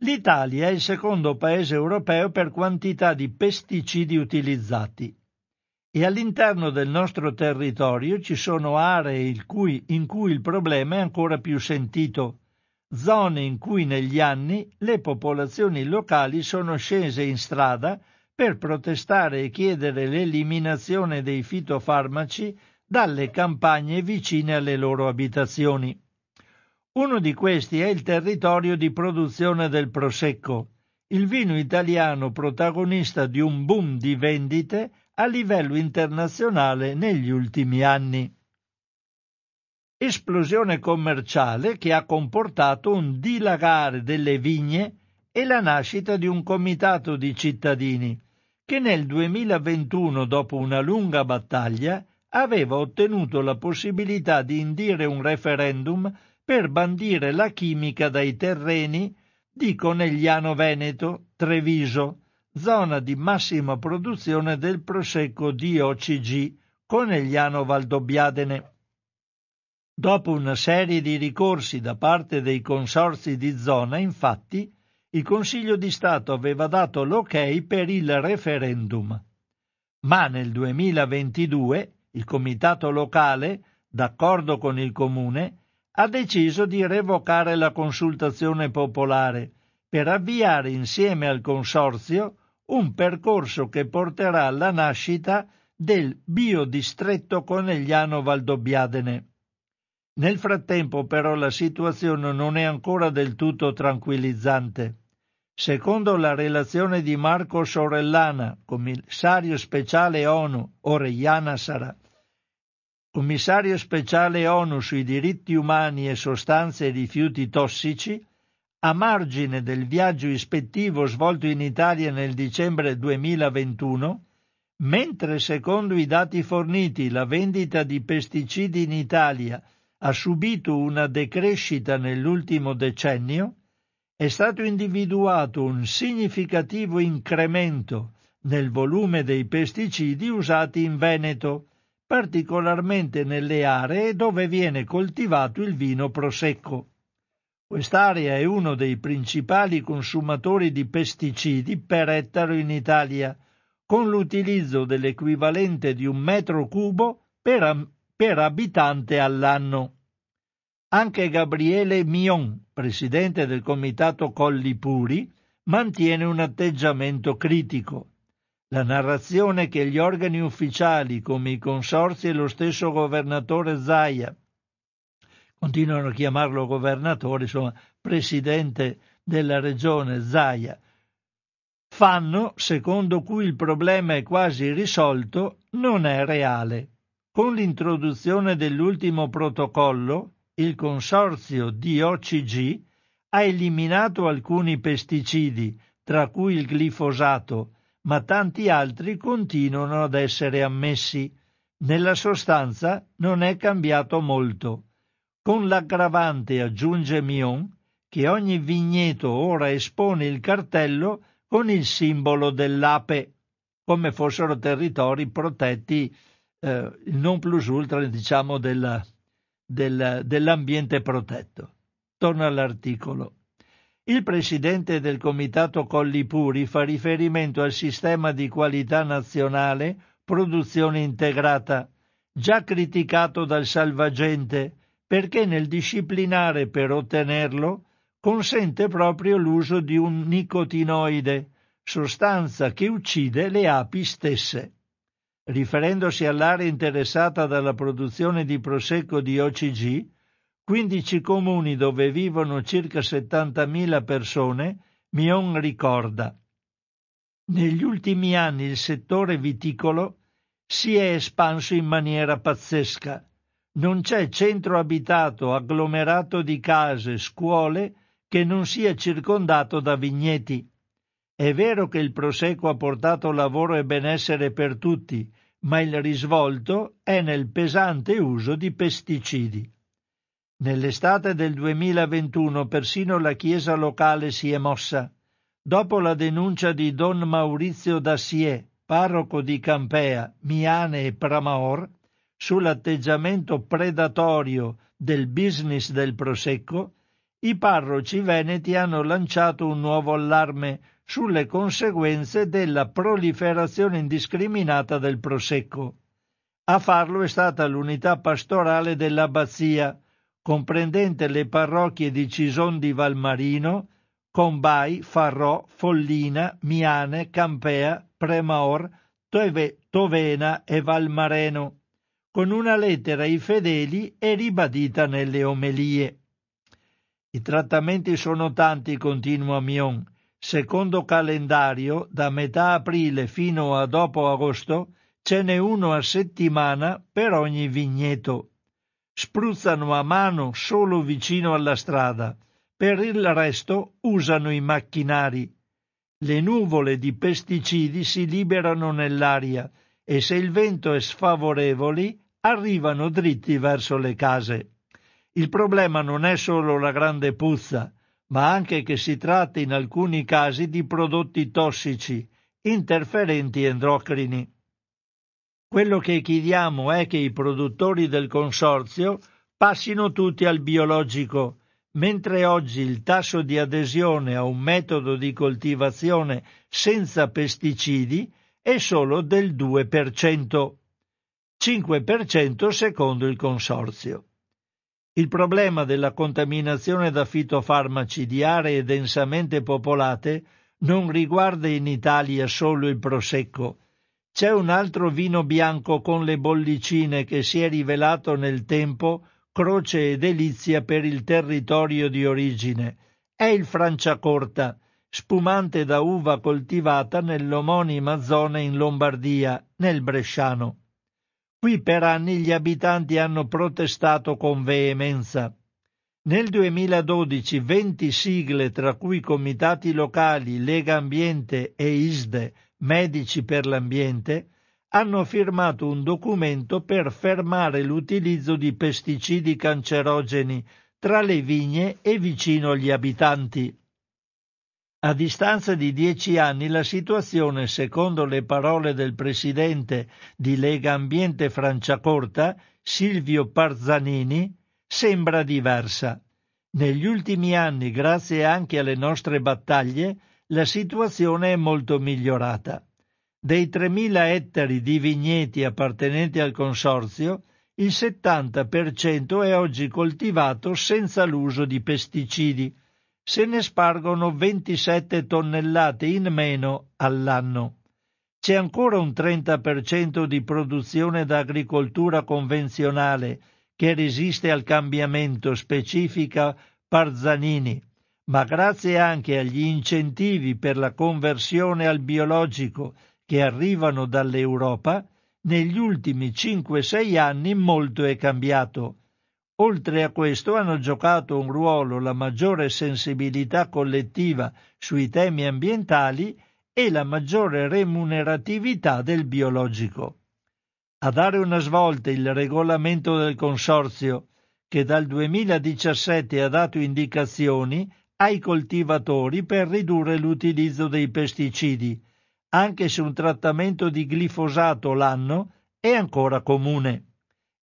L'Italia è il secondo paese europeo per quantità di pesticidi utilizzati e all'interno del nostro territorio ci sono aree in cui, in cui il problema è ancora più sentito zone in cui negli anni le popolazioni locali sono scese in strada per protestare e chiedere l'eliminazione dei fitofarmaci dalle campagne vicine alle loro abitazioni. Uno di questi è il territorio di produzione del Prosecco, il vino italiano protagonista di un boom di vendite a livello internazionale negli ultimi anni esplosione commerciale che ha comportato un dilagare delle vigne e la nascita di un comitato di cittadini che nel 2021, dopo una lunga battaglia, aveva ottenuto la possibilità di indire un referendum per bandire la chimica dai terreni di Conegliano Veneto, Treviso, zona di massima produzione del prosecco DOCG Conegliano Valdobbiadene. Dopo una serie di ricorsi da parte dei consorzi di zona, infatti, il Consiglio di Stato aveva dato l'ok per il referendum. Ma nel 2022 il Comitato locale, d'accordo con il Comune, ha deciso di revocare la consultazione popolare per avviare insieme al Consorzio un percorso che porterà alla nascita del biodistretto Conegliano Valdobbiadene. Nel frattempo però la situazione non è ancora del tutto tranquillizzante. Secondo la relazione di Marco Sorellana, commissario speciale ONU, Orellana sarà, commissario speciale ONU sui diritti umani e sostanze e rifiuti tossici, a margine del viaggio ispettivo svolto in Italia nel dicembre 2021, mentre secondo i dati forniti la vendita di pesticidi in Italia ha subito una decrescita nell'ultimo decennio, è stato individuato un significativo incremento nel volume dei pesticidi usati in Veneto, particolarmente nelle aree dove viene coltivato il vino prosecco. Quest'area è uno dei principali consumatori di pesticidi per ettaro in Italia, con l'utilizzo dell'equivalente di un metro cubo per, per abitante all'anno. Anche Gabriele Mion, presidente del comitato Colli Puri, mantiene un atteggiamento critico. La narrazione che gli organi ufficiali, come i consorzi e lo stesso governatore Zaia, continuano a chiamarlo governatore, insomma, presidente della regione Zaia, fanno, secondo cui il problema è quasi risolto, non è reale. Con l'introduzione dell'ultimo protocollo, il consorzio DOCG ha eliminato alcuni pesticidi, tra cui il glifosato, ma tanti altri continuano ad essere ammessi. Nella sostanza non è cambiato molto. Con l'aggravante, aggiunge Mion, che ogni vigneto ora espone il cartello con il simbolo dell'ape, come fossero territori protetti eh, il non plus ultra, diciamo, della, del, dell'ambiente protetto. Torno all'articolo. Il presidente del comitato Colli Puri fa riferimento al sistema di qualità nazionale produzione integrata, già criticato dal salvagente, perché nel disciplinare per ottenerlo consente proprio l'uso di un nicotinoide, sostanza che uccide le api stesse. Riferendosi all'area interessata dalla produzione di prosecco di OCG, 15 comuni dove vivono circa 70.000 persone, Mion ricorda. Negli ultimi anni il settore viticolo si è espanso in maniera pazzesca. Non c'è centro abitato agglomerato di case, scuole, che non sia circondato da vigneti. È vero che il Prosecco ha portato lavoro e benessere per tutti, ma il risvolto è nel pesante uso di pesticidi. Nell'estate del 2021 persino la chiesa locale si è mossa. Dopo la denuncia di Don Maurizio Dassier, parroco di Campea, Miane e Pramaor, sull'atteggiamento predatorio del business del Prosecco, i parroci veneti hanno lanciato un nuovo allarme sulle conseguenze della proliferazione indiscriminata del Prosecco. A farlo è stata l'unità pastorale dell'abbazia, comprendente le parrocchie di Cison di Valmarino, Combai, Farrò, Follina, Miane, Campea, Premaor, Tovena e Valmareno, con una lettera ai fedeli e ribadita nelle omelie. I trattamenti sono tanti, continua Mion. Secondo calendario, da metà aprile fino a dopo agosto, ce n'è uno a settimana per ogni vigneto. Spruzzano a mano solo vicino alla strada, per il resto usano i macchinari. Le nuvole di pesticidi si liberano nell'aria e se il vento è sfavorevole arrivano dritti verso le case. Il problema non è solo la grande puzza, ma anche che si tratta in alcuni casi di prodotti tossici, interferenti endocrini. Quello che chiediamo è che i produttori del consorzio passino tutti al biologico, mentre oggi il tasso di adesione a un metodo di coltivazione senza pesticidi è solo del 2%, 5% secondo il consorzio. Il problema della contaminazione da fitofarmaci di aree densamente popolate non riguarda in Italia solo il prosecco. C'è un altro vino bianco con le bollicine che si è rivelato nel tempo croce e delizia per il territorio di origine. È il Franciacorta, spumante da uva coltivata nell'omonima zona in Lombardia, nel Bresciano. Qui per anni gli abitanti hanno protestato con veemenza. Nel 2012 20 sigle, tra cui comitati locali, Lega Ambiente e ISDE, Medici per l'Ambiente, hanno firmato un documento per fermare l'utilizzo di pesticidi cancerogeni tra le vigne e vicino agli abitanti. A distanza di dieci anni la situazione, secondo le parole del presidente di Lega Ambiente Franciacorta, Silvio Parzanini, sembra diversa. Negli ultimi anni, grazie anche alle nostre battaglie, la situazione è molto migliorata. Dei 3.000 ettari di vigneti appartenenti al consorzio, il 70% è oggi coltivato senza l'uso di pesticidi, se ne spargono 27 tonnellate in meno all'anno. C'è ancora un 30% di produzione da agricoltura convenzionale che resiste al cambiamento, specifica Parzanini, ma grazie anche agli incentivi per la conversione al biologico che arrivano dall'Europa, negli ultimi 5-6 anni molto è cambiato Oltre a questo hanno giocato un ruolo la maggiore sensibilità collettiva sui temi ambientali e la maggiore remuneratività del biologico. A dare una svolta il regolamento del consorzio, che dal 2017 ha dato indicazioni ai coltivatori per ridurre l'utilizzo dei pesticidi, anche se un trattamento di glifosato l'anno è ancora comune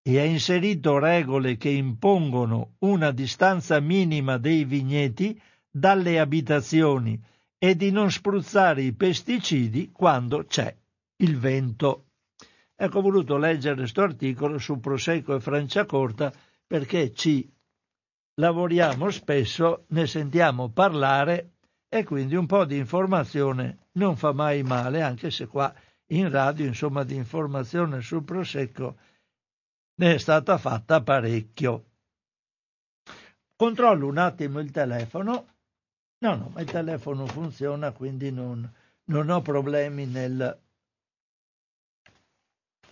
e ha inserito regole che impongono una distanza minima dei vigneti dalle abitazioni e di non spruzzare i pesticidi quando c'è il vento. Ecco, ho voluto leggere questo articolo su Prosecco e Franciacorta perché ci lavoriamo spesso, ne sentiamo parlare e quindi un po' di informazione non fa mai male, anche se qua in radio, insomma, di informazione sul Prosecco ne è stata fatta parecchio. controllo un attimo il telefono. No, no, ma il telefono funziona, quindi non, non ho problemi nel,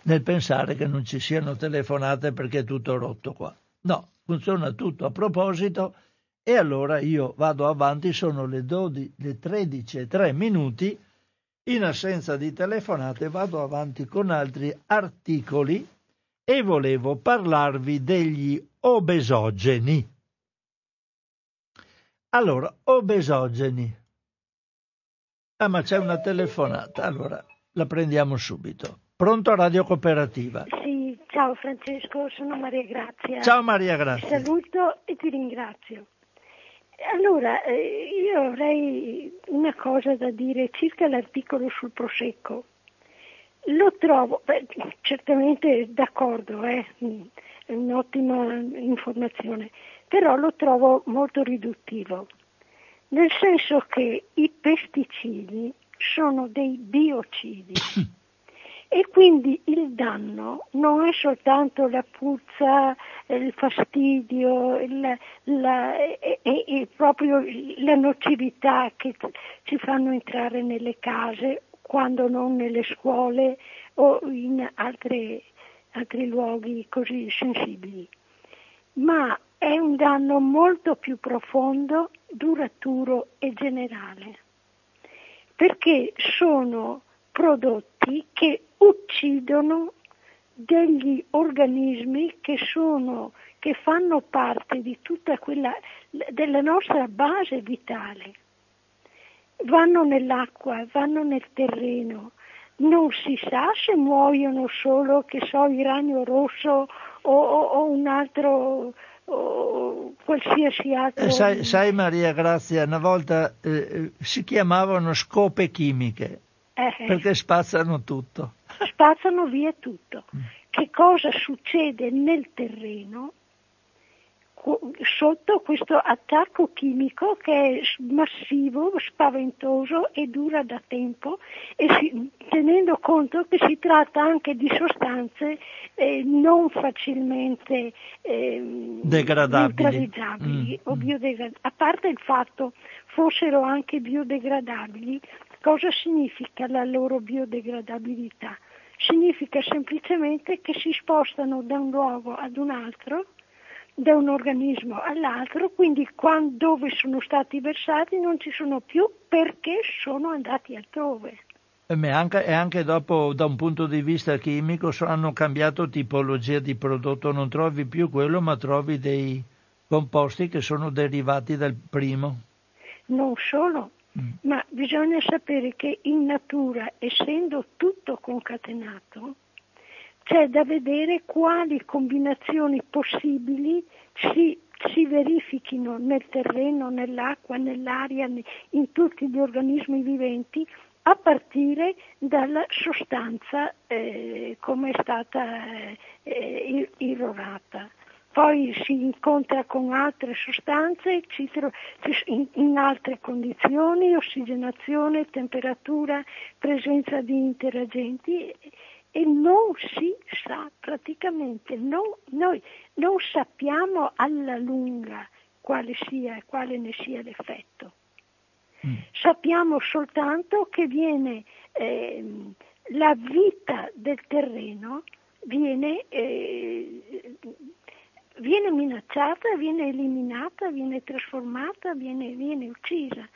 nel pensare che non ci siano telefonate perché è tutto rotto qua. No, funziona tutto a proposito e allora io vado avanti, sono le, 12, le 13 e 3 minuti, in assenza di telefonate vado avanti con altri articoli e volevo parlarvi degli obesogeni. Allora, obesogeni. Ah, ma c'è una telefonata, allora la prendiamo subito. Pronto Radio Cooperativa? Sì, ciao Francesco, sono Maria Grazia. Ciao Maria Grazia. Ti saluto e ti ringrazio. Allora, eh, io avrei una cosa da dire circa l'articolo sul Prosecco. Lo trovo, beh, certamente d'accordo, eh, è un'ottima informazione, però lo trovo molto riduttivo, nel senso che i pesticidi sono dei biocidi e quindi il danno non è soltanto la puzza, il fastidio, il, la, e, e, proprio la nocività che ci fanno entrare nelle case quando non nelle scuole o in altre, altri luoghi così sensibili, ma è un danno molto più profondo, duraturo e generale, perché sono prodotti che uccidono degli organismi che, sono, che fanno parte di tutta quella della nostra base vitale. Vanno nell'acqua, vanno nel terreno. Non si sa se muoiono solo, che so, il ragno rosso o, o, o un altro o qualsiasi altro. Eh, sai, sai, Maria Grazia, una volta eh, eh si chiamavano scope chimiche eh, perché spazzano tutto spazzano via tutto. Mm. Che cosa succede nel terreno sotto questo attacco chimico che è massivo, spaventoso e dura da tempo e si, tenendo conto che si tratta anche di sostanze eh, non facilmente eh, degradabili mm. o mm. biodegradabili. A parte il fatto fossero anche biodegradabili, cosa significa la loro biodegradabilità? significa semplicemente che si spostano da un luogo ad un altro, da un organismo all'altro, quindi quando, dove sono stati versati non ci sono più perché sono andati altrove. E anche, e anche dopo, da un punto di vista chimico, hanno cambiato tipologia di prodotto, non trovi più quello, ma trovi dei composti che sono derivati dal primo. Non solo, Mm. Ma bisogna sapere che in natura, essendo tutto concatenato, c'è da vedere quali combinazioni possibili si, si verifichino nel terreno, nell'acqua, nell'aria, in tutti gli organismi viventi a partire dalla sostanza eh, come è stata eh, irrorata poi si incontra con altre sostanze in altre condizioni, ossigenazione, temperatura, presenza di interagenti e non si sa praticamente, non, noi non sappiamo alla lunga quale sia quale ne sia l'effetto. Mm. Sappiamo soltanto che viene eh, la vita del terreno viene eh, viene minacciata, viene eliminata, viene trasformata, viene, viene uccisa.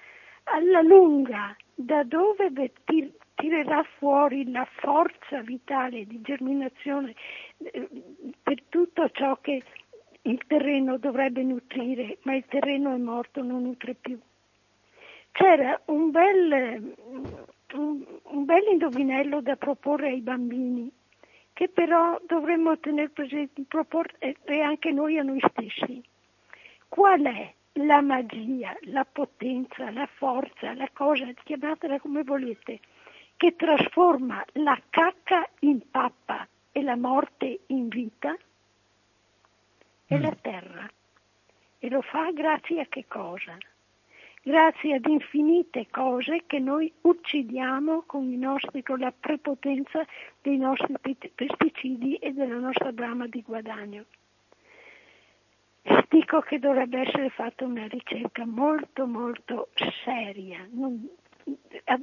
Alla lunga, da dove tir- tirerà fuori la forza vitale di germinazione eh, per tutto ciò che il terreno dovrebbe nutrire, ma il terreno è morto, non nutre più. C'era un bel, un, un bel indovinello da proporre ai bambini che però dovremmo tenere presente e anche noi a noi stessi. Qual è la magia, la potenza, la forza, la cosa, chiamatela come volete, che trasforma la cacca in pappa e la morte in vita? È mm. la terra. E lo fa grazie a che cosa? Grazie ad infinite cose che noi uccidiamo con, nostri, con la prepotenza dei nostri pesticidi e della nostra brama di guadagno. dico che dovrebbe essere fatta una ricerca molto molto seria. Non,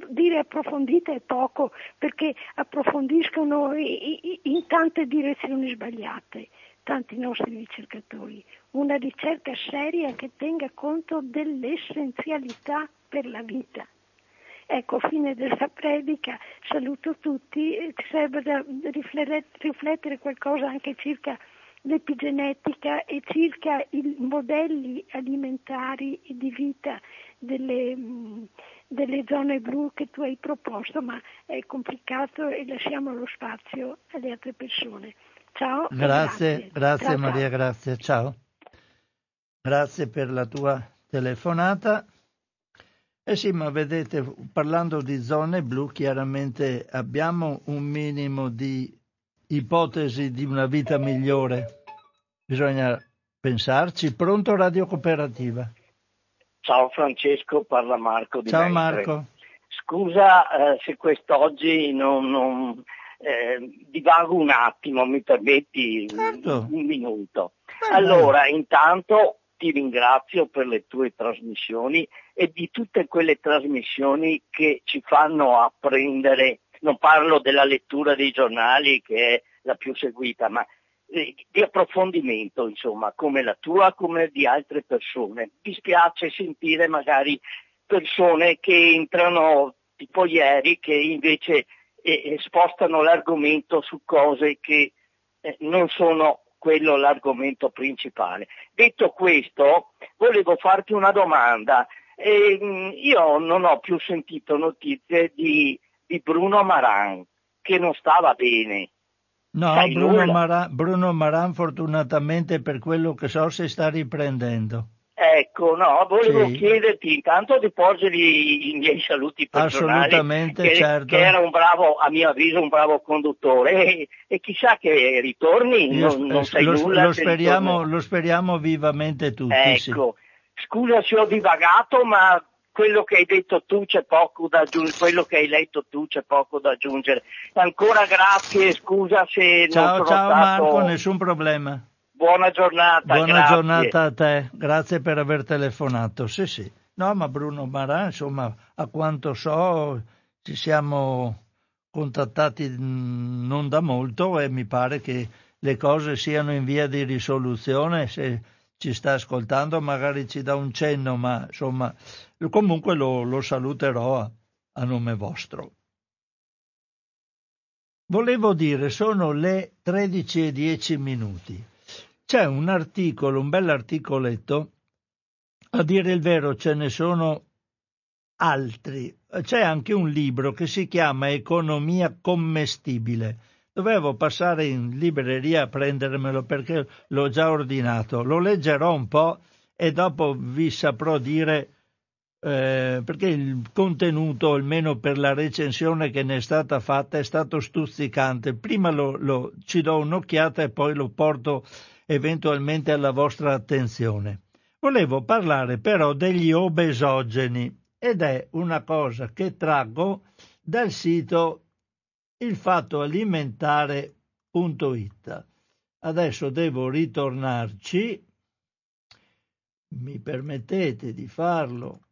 dire approfondita è poco perché approfondiscono in tante direzioni sbagliate tanti nostri ricercatori, una ricerca seria che tenga conto dell'essenzialità per la vita. Ecco, fine della predica, saluto tutti, serve da riflettere qualcosa anche circa l'epigenetica e circa i modelli alimentari di vita delle, delle zone blu che tu hai proposto, ma è complicato e lasciamo lo spazio alle altre persone. Ciao. Grazie, grazie, grazie ciao, Maria, ciao. grazie, ciao. Grazie per la tua telefonata. Eh sì, ma vedete, parlando di zone blu, chiaramente abbiamo un minimo di ipotesi di una vita migliore. Bisogna pensarci. Pronto Radio Cooperativa? Ciao Francesco, parla Marco di Ciao Mestre. Marco. Scusa eh, se quest'oggi non, non eh, divago un attimo, mi permetti certo. un, minuto. Beh, allora, intanto ti ringrazio per le tue trasmissioni e di tutte quelle trasmissioni che ci fanno apprendere, non parlo della lettura dei giornali che è la più seguita, ma eh, di approfondimento, insomma, come la tua, come di altre persone. Mi spiace sentire magari persone che entrano tipo ieri che invece e, spostano l'argomento su cose che eh, non sono quello l'argomento principale. Detto questo, volevo farti una domanda. Eh, io non ho più sentito notizie di, di Bruno Maran, che non stava bene. No, Bruno Maran, Bruno Maran fortunatamente per quello che so si sta riprendendo. Ecco, no, volevo sì. chiederti intanto di porgergli i miei saluti personali. Assolutamente, che, certo. Che era un bravo, a mio avviso, un bravo conduttore e, e chissà che ritorni, Io, non, non sai lo, nulla. Lo speriamo, lo speriamo, vivamente tutti. Ecco, sì. scusa se ho divagato, ma quello che hai detto tu c'è poco da aggiungere, quello che hai letto tu c'è poco da aggiungere. Ancora grazie, scusa se ciao, non sono ciao, stato... Ciao Marco, nessun problema. Buona giornata. Buona grazie. giornata a te, grazie per aver telefonato. Sì, sì. No, ma Bruno Maran, insomma, a quanto so, ci siamo contattati mm, non da molto e mi pare che le cose siano in via di risoluzione. Se ci sta ascoltando, magari ci dà un cenno, ma insomma, comunque lo, lo saluterò a, a nome vostro. Volevo dire, sono le 13 e 10 minuti. C'è un articolo, un bell'articoletto, a dire il vero ce ne sono altri. C'è anche un libro che si chiama Economia commestibile. Dovevo passare in libreria a prendermelo perché l'ho già ordinato. Lo leggerò un po' e dopo vi saprò dire eh, perché il contenuto, almeno per la recensione che ne è stata fatta, è stato stuzzicante. Prima lo, lo, ci do un'occhiata e poi lo porto eventualmente alla vostra attenzione. Volevo parlare però degli obesogeni ed è una cosa che traggo dal sito ilfattoalimentare.it. Adesso devo ritornarci, mi permettete di farlo,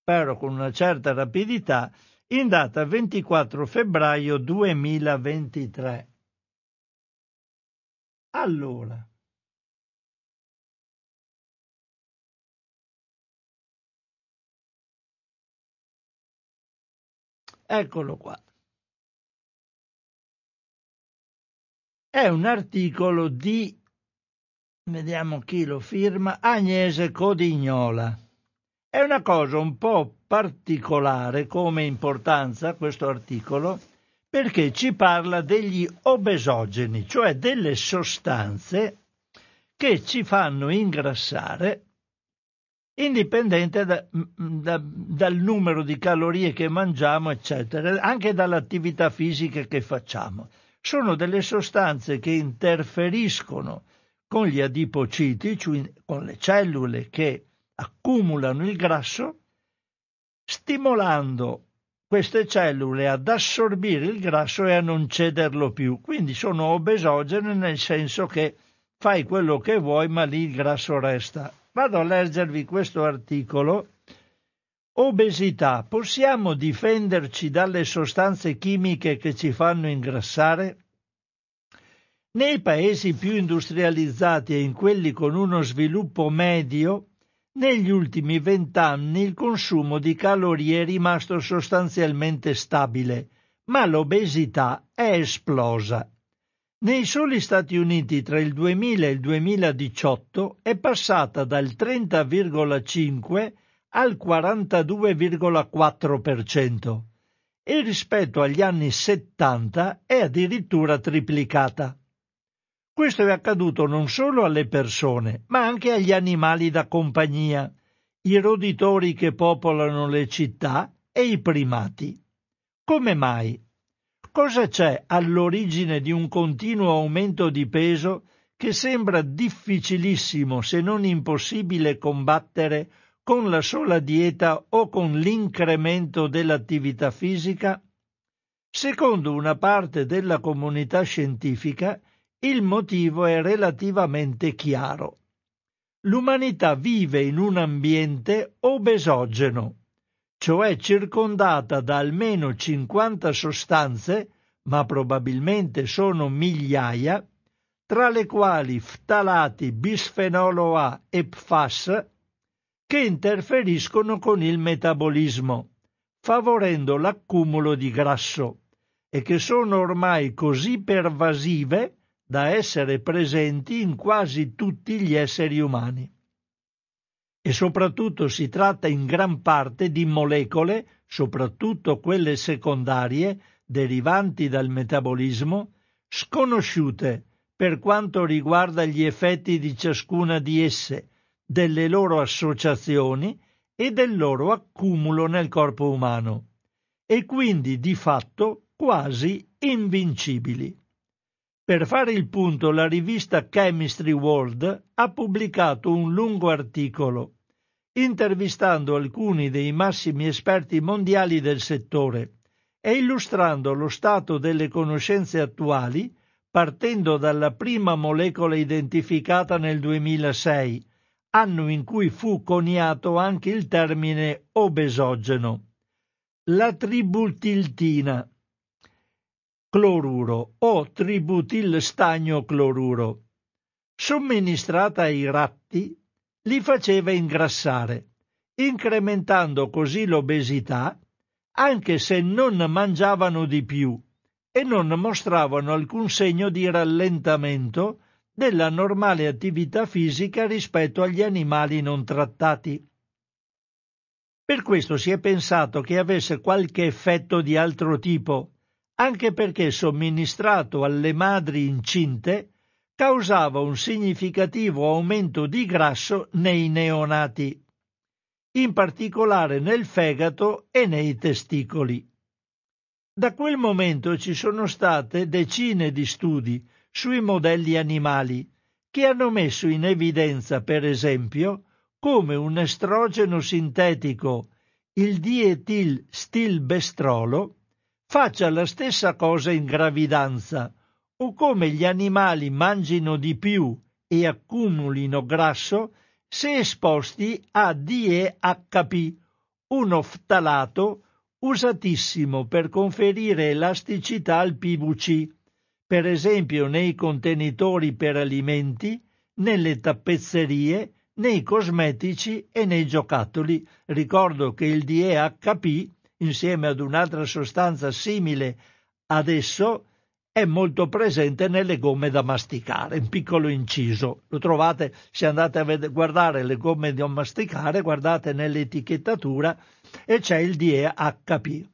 spero con una certa rapidità, in data 24 febbraio 2023. Allora, Eccolo qua. È un articolo di, vediamo chi lo firma, Agnese Codignola. È una cosa un po' particolare come importanza questo articolo perché ci parla degli obesogeni, cioè delle sostanze che ci fanno ingrassare indipendente da, da, dal numero di calorie che mangiamo, eccetera, anche dall'attività fisica che facciamo. Sono delle sostanze che interferiscono con gli adipociti, cioè con le cellule che accumulano il grasso, stimolando queste cellule ad assorbire il grasso e a non cederlo più. Quindi sono obesogene nel senso che fai quello che vuoi, ma lì il grasso resta. Vado a leggervi questo articolo. Obesità. Possiamo difenderci dalle sostanze chimiche che ci fanno ingrassare? Nei paesi più industrializzati e in quelli con uno sviluppo medio, negli ultimi vent'anni il consumo di calorie è rimasto sostanzialmente stabile, ma l'obesità è esplosa. Nei soli Stati Uniti tra il 2000 e il 2018 è passata dal 30,5 al 42,4% e rispetto agli anni 70 è addirittura triplicata. Questo è accaduto non solo alle persone, ma anche agli animali da compagnia, i roditori che popolano le città e i primati. Come mai? Cosa c'è all'origine di un continuo aumento di peso che sembra difficilissimo se non impossibile combattere con la sola dieta o con l'incremento dell'attività fisica? Secondo una parte della comunità scientifica, il motivo è relativamente chiaro. L'umanità vive in un ambiente obesogeno, cioè circondata da almeno 50 sostanze, ma probabilmente sono migliaia, tra le quali ftalati, bisfenolo A e PFAS, che interferiscono con il metabolismo, favorendo l'accumulo di grasso, e che sono ormai così pervasive da essere presenti in quasi tutti gli esseri umani. E soprattutto si tratta in gran parte di molecole, soprattutto quelle secondarie, derivanti dal metabolismo, sconosciute per quanto riguarda gli effetti di ciascuna di esse, delle loro associazioni e del loro accumulo nel corpo umano, e quindi di fatto quasi invincibili. Per fare il punto, la rivista Chemistry World ha pubblicato un lungo articolo, intervistando alcuni dei massimi esperti mondiali del settore e illustrando lo stato delle conoscenze attuali, partendo dalla prima molecola identificata nel 2006, anno in cui fu coniato anche il termine obesogeno. La tributiltina, cloruro o tributilstagno cloruro. Somministrata ai ratti, li faceva ingrassare, incrementando così l'obesità, anche se non mangiavano di più e non mostravano alcun segno di rallentamento della normale attività fisica rispetto agli animali non trattati. Per questo si è pensato che avesse qualche effetto di altro tipo, anche perché somministrato alle madri incinte causava un significativo aumento di grasso nei neonati, in particolare nel fegato e nei testicoli. Da quel momento ci sono state decine di studi sui modelli animali che hanno messo in evidenza, per esempio, come un estrogeno sintetico, il dietilstilbestrolo, faccia la stessa cosa in gravidanza, o come gli animali mangino di più e accumulino grasso se esposti a DEHP, un oftalato usatissimo per conferire elasticità al PVC, per esempio nei contenitori per alimenti, nelle tappezzerie, nei cosmetici e nei giocattoli. Ricordo che il DEHP insieme ad un'altra sostanza simile ad esso, è molto presente nelle gomme da masticare, un piccolo inciso. Lo trovate se andate a guardare le gomme da masticare, guardate nell'etichettatura e c'è il DEHP.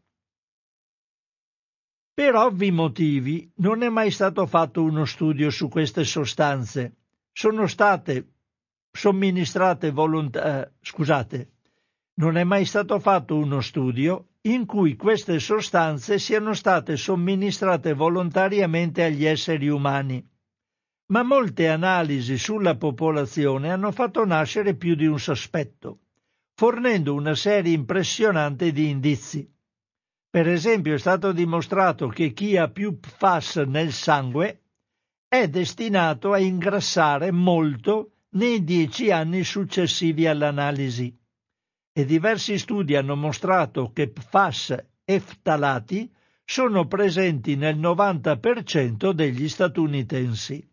Per ovvi motivi non è mai stato fatto uno studio su queste sostanze. Sono state somministrate volontariamente, eh, scusate, non è mai stato fatto uno studio in cui queste sostanze siano state somministrate volontariamente agli esseri umani. Ma molte analisi sulla popolazione hanno fatto nascere più di un sospetto, fornendo una serie impressionante di indizi. Per esempio è stato dimostrato che chi ha più PFAS nel sangue è destinato a ingrassare molto nei dieci anni successivi all'analisi e diversi studi hanno mostrato che PFAS e ftalati sono presenti nel 90% degli statunitensi.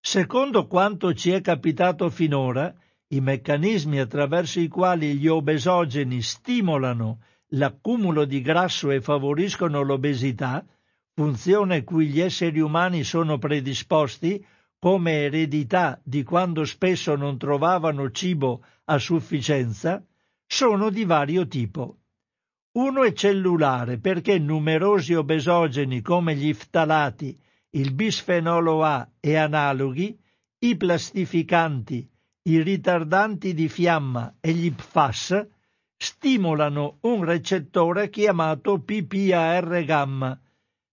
Secondo quanto ci è capitato finora, i meccanismi attraverso i quali gli obesogeni stimolano l'accumulo di grasso e favoriscono l'obesità, funzione cui gli esseri umani sono predisposti come eredità di quando spesso non trovavano cibo a sufficienza, sono di vario tipo. Uno è cellulare perché numerosi obesogeni come gli ftalati, il bisfenolo A e analoghi, i plastificanti, i ritardanti di fiamma e gli PFAS stimolano un recettore chiamato PPAR gamma.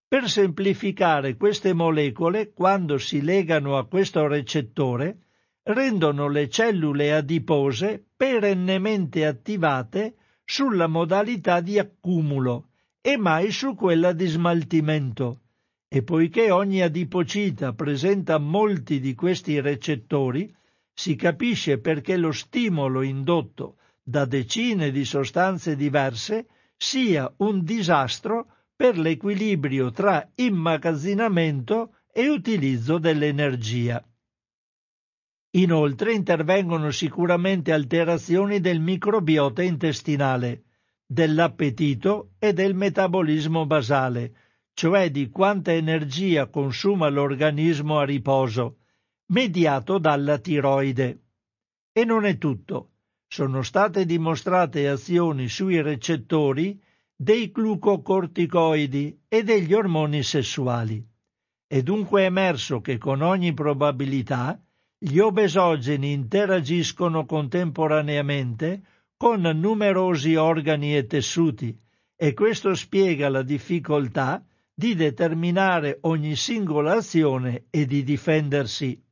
Per semplificare queste molecole, quando si legano a questo recettore, rendono le cellule adipose perennemente attivate sulla modalità di accumulo e mai su quella di smaltimento. E poiché ogni adipocita presenta molti di questi recettori, si capisce perché lo stimolo indotto da decine di sostanze diverse sia un disastro per l'equilibrio tra immagazzinamento e utilizzo dell'energia. Inoltre intervengono sicuramente alterazioni del microbiota intestinale, dell'appetito e del metabolismo basale, cioè di quanta energia consuma l'organismo a riposo, mediato dalla tiroide. E non è tutto. Sono state dimostrate azioni sui recettori dei glucocorticoidi e degli ormoni sessuali. È dunque emerso che con ogni probabilità gli obesogeni interagiscono contemporaneamente con numerosi organi e tessuti e questo spiega la difficoltà di determinare ogni singola azione e di difendersi.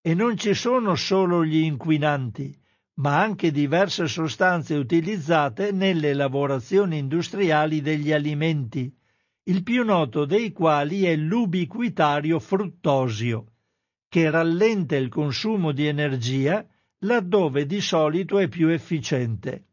E non ci sono solo gli inquinanti, ma anche diverse sostanze utilizzate nelle lavorazioni industriali degli alimenti, il più noto dei quali è l'ubiquitario fruttosio, che rallenta il consumo di energia laddove di solito è più efficiente.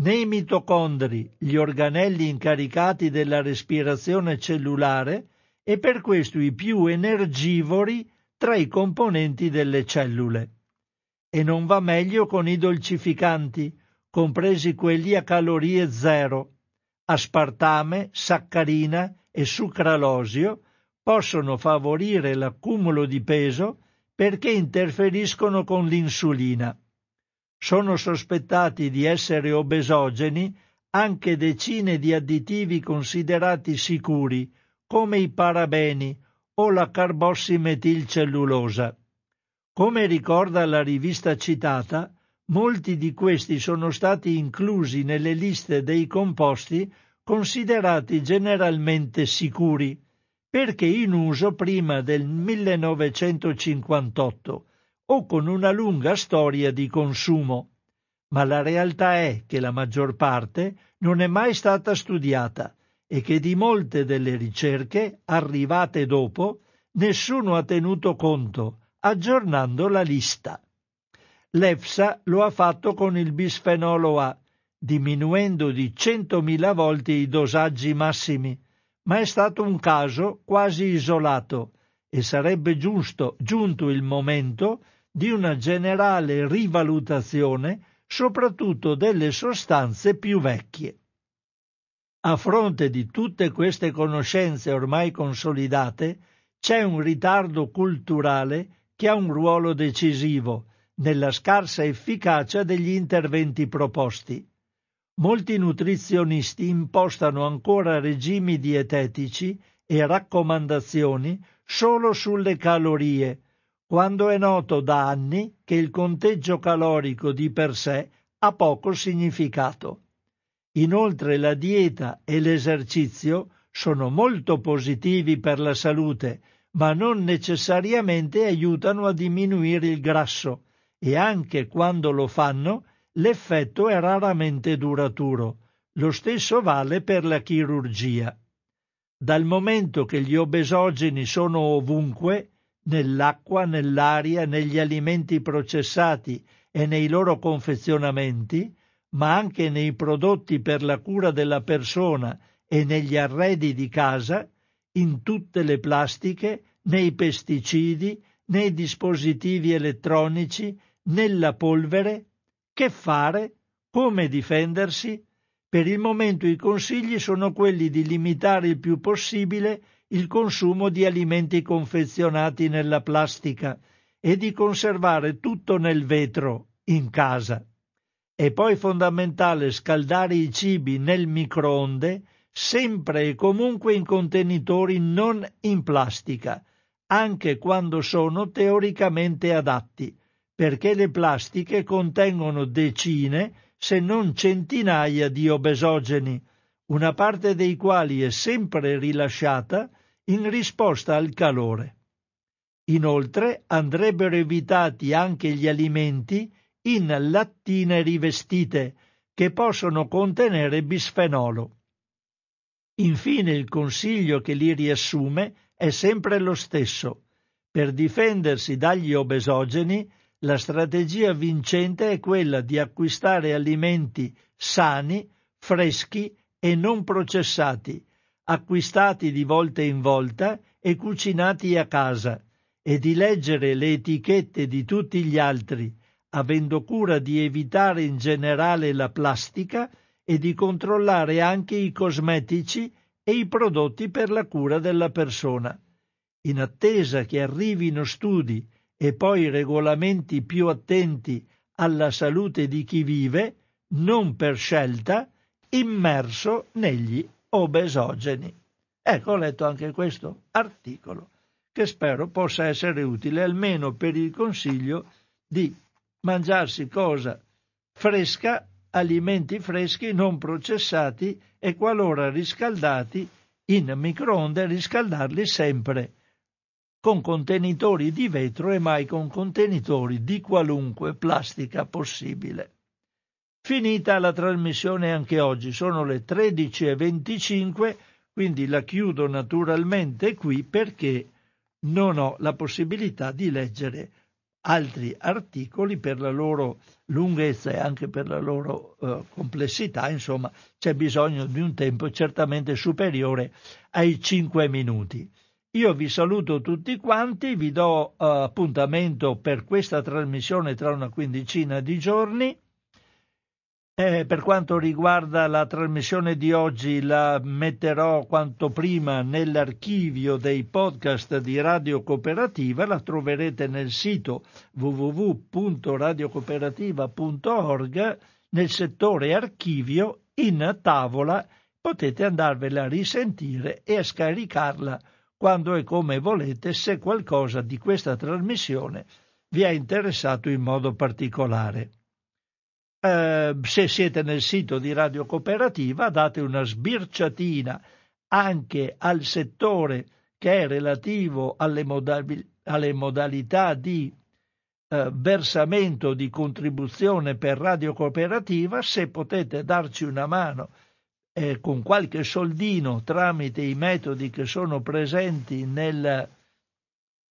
Nei mitocondri, gli organelli incaricati della respirazione cellulare, e per questo i più energivori tra i componenti delle cellule. E non va meglio con i dolcificanti, compresi quelli a calorie zero. Aspartame, saccarina e sucralosio possono favorire l'accumulo di peso perché interferiscono con l'insulina. Sono sospettati di essere obesogeni anche decine di additivi considerati sicuri, come i parabeni o la carbossimetilcellulosa. Come ricorda la rivista citata, molti di questi sono stati inclusi nelle liste dei composti considerati generalmente sicuri, perché in uso prima del 1958 o con una lunga storia di consumo. Ma la realtà è che la maggior parte non è mai stata studiata e che di molte delle ricerche arrivate dopo nessuno ha tenuto conto, aggiornando la lista. L'EFSA lo ha fatto con il bisfenolo A, diminuendo di 100.000 volte i dosaggi massimi, ma è stato un caso quasi isolato e sarebbe giusto, giunto il momento di una generale rivalutazione soprattutto delle sostanze più vecchie. A fronte di tutte queste conoscenze ormai consolidate, c'è un ritardo culturale che ha un ruolo decisivo nella scarsa efficacia degli interventi proposti. Molti nutrizionisti impostano ancora regimi dietetici e raccomandazioni solo sulle calorie, quando è noto da anni che il conteggio calorico di per sé ha poco significato. Inoltre la dieta e l'esercizio sono molto positivi per la salute, ma non necessariamente aiutano a diminuire il grasso e anche quando lo fanno l'effetto è raramente duraturo. Lo stesso vale per la chirurgia. dal momento che gli obesogeni sono ovunque, nell'acqua, nell'aria, negli alimenti processati e nei loro confezionamenti, ma anche nei prodotti per la cura della persona e negli arredi di casa, in tutte le plastiche, nei pesticidi, nei dispositivi elettronici, nella polvere, che fare, come difendersi? Per il momento i consigli sono quelli di limitare il più possibile il consumo di alimenti confezionati nella plastica e di conservare tutto nel vetro in casa. È poi fondamentale scaldare i cibi nel microonde sempre e comunque in contenitori non in plastica, anche quando sono teoricamente adatti, perché le plastiche contengono decine, se non centinaia di obesogeni, una parte dei quali è sempre rilasciata in risposta al calore. Inoltre andrebbero evitati anche gli alimenti in lattine rivestite che possono contenere bisfenolo. Infine il consiglio che li riassume è sempre lo stesso. Per difendersi dagli obesogeni, la strategia vincente è quella di acquistare alimenti sani, freschi e non processati, acquistati di volta in volta e cucinati a casa, e di leggere le etichette di tutti gli altri, avendo cura di evitare in generale la plastica e di controllare anche i cosmetici e i prodotti per la cura della persona. In attesa che arrivino studi e poi regolamenti più attenti alla salute di chi vive, non per scelta, immerso negli obesogeni. Ecco, ho letto anche questo articolo che spero possa essere utile almeno per il consiglio di mangiarsi cosa fresca, alimenti freschi non processati e qualora riscaldati in microonde riscaldarli sempre con contenitori di vetro e mai con contenitori di qualunque plastica possibile. Finita la trasmissione anche oggi, sono le 13.25, quindi la chiudo naturalmente qui perché non ho la possibilità di leggere altri articoli per la loro lunghezza e anche per la loro uh, complessità, insomma c'è bisogno di un tempo certamente superiore ai 5 minuti. Io vi saluto tutti quanti, vi do uh, appuntamento per questa trasmissione tra una quindicina di giorni eh, per quanto riguarda la trasmissione di oggi la metterò quanto prima nell'archivio dei podcast di Radio Cooperativa, la troverete nel sito www.radiocooperativa.org nel settore archivio in tavola potete andarvela a risentire e a scaricarla quando e come volete se qualcosa di questa trasmissione vi ha interessato in modo particolare. Eh, se siete nel sito di Radio Cooperativa, date una sbirciatina anche al settore che è relativo alle, modali- alle modalità di eh, versamento di contribuzione per Radio Cooperativa, se potete darci una mano eh, con qualche soldino tramite i metodi che sono presenti nel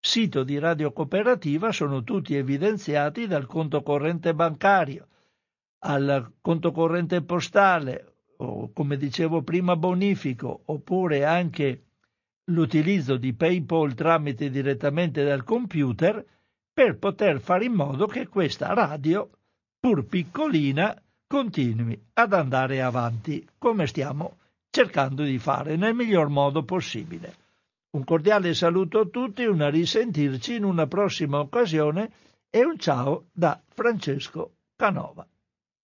sito di Radio Cooperativa, sono tutti evidenziati dal conto corrente bancario al conto corrente postale o come dicevo prima bonifico oppure anche l'utilizzo di PayPal tramite direttamente dal computer per poter fare in modo che questa radio, pur piccolina, continui ad andare avanti come stiamo cercando di fare nel miglior modo possibile. Un cordiale saluto a tutti, una risentirci in una prossima occasione e un ciao da Francesco Canova.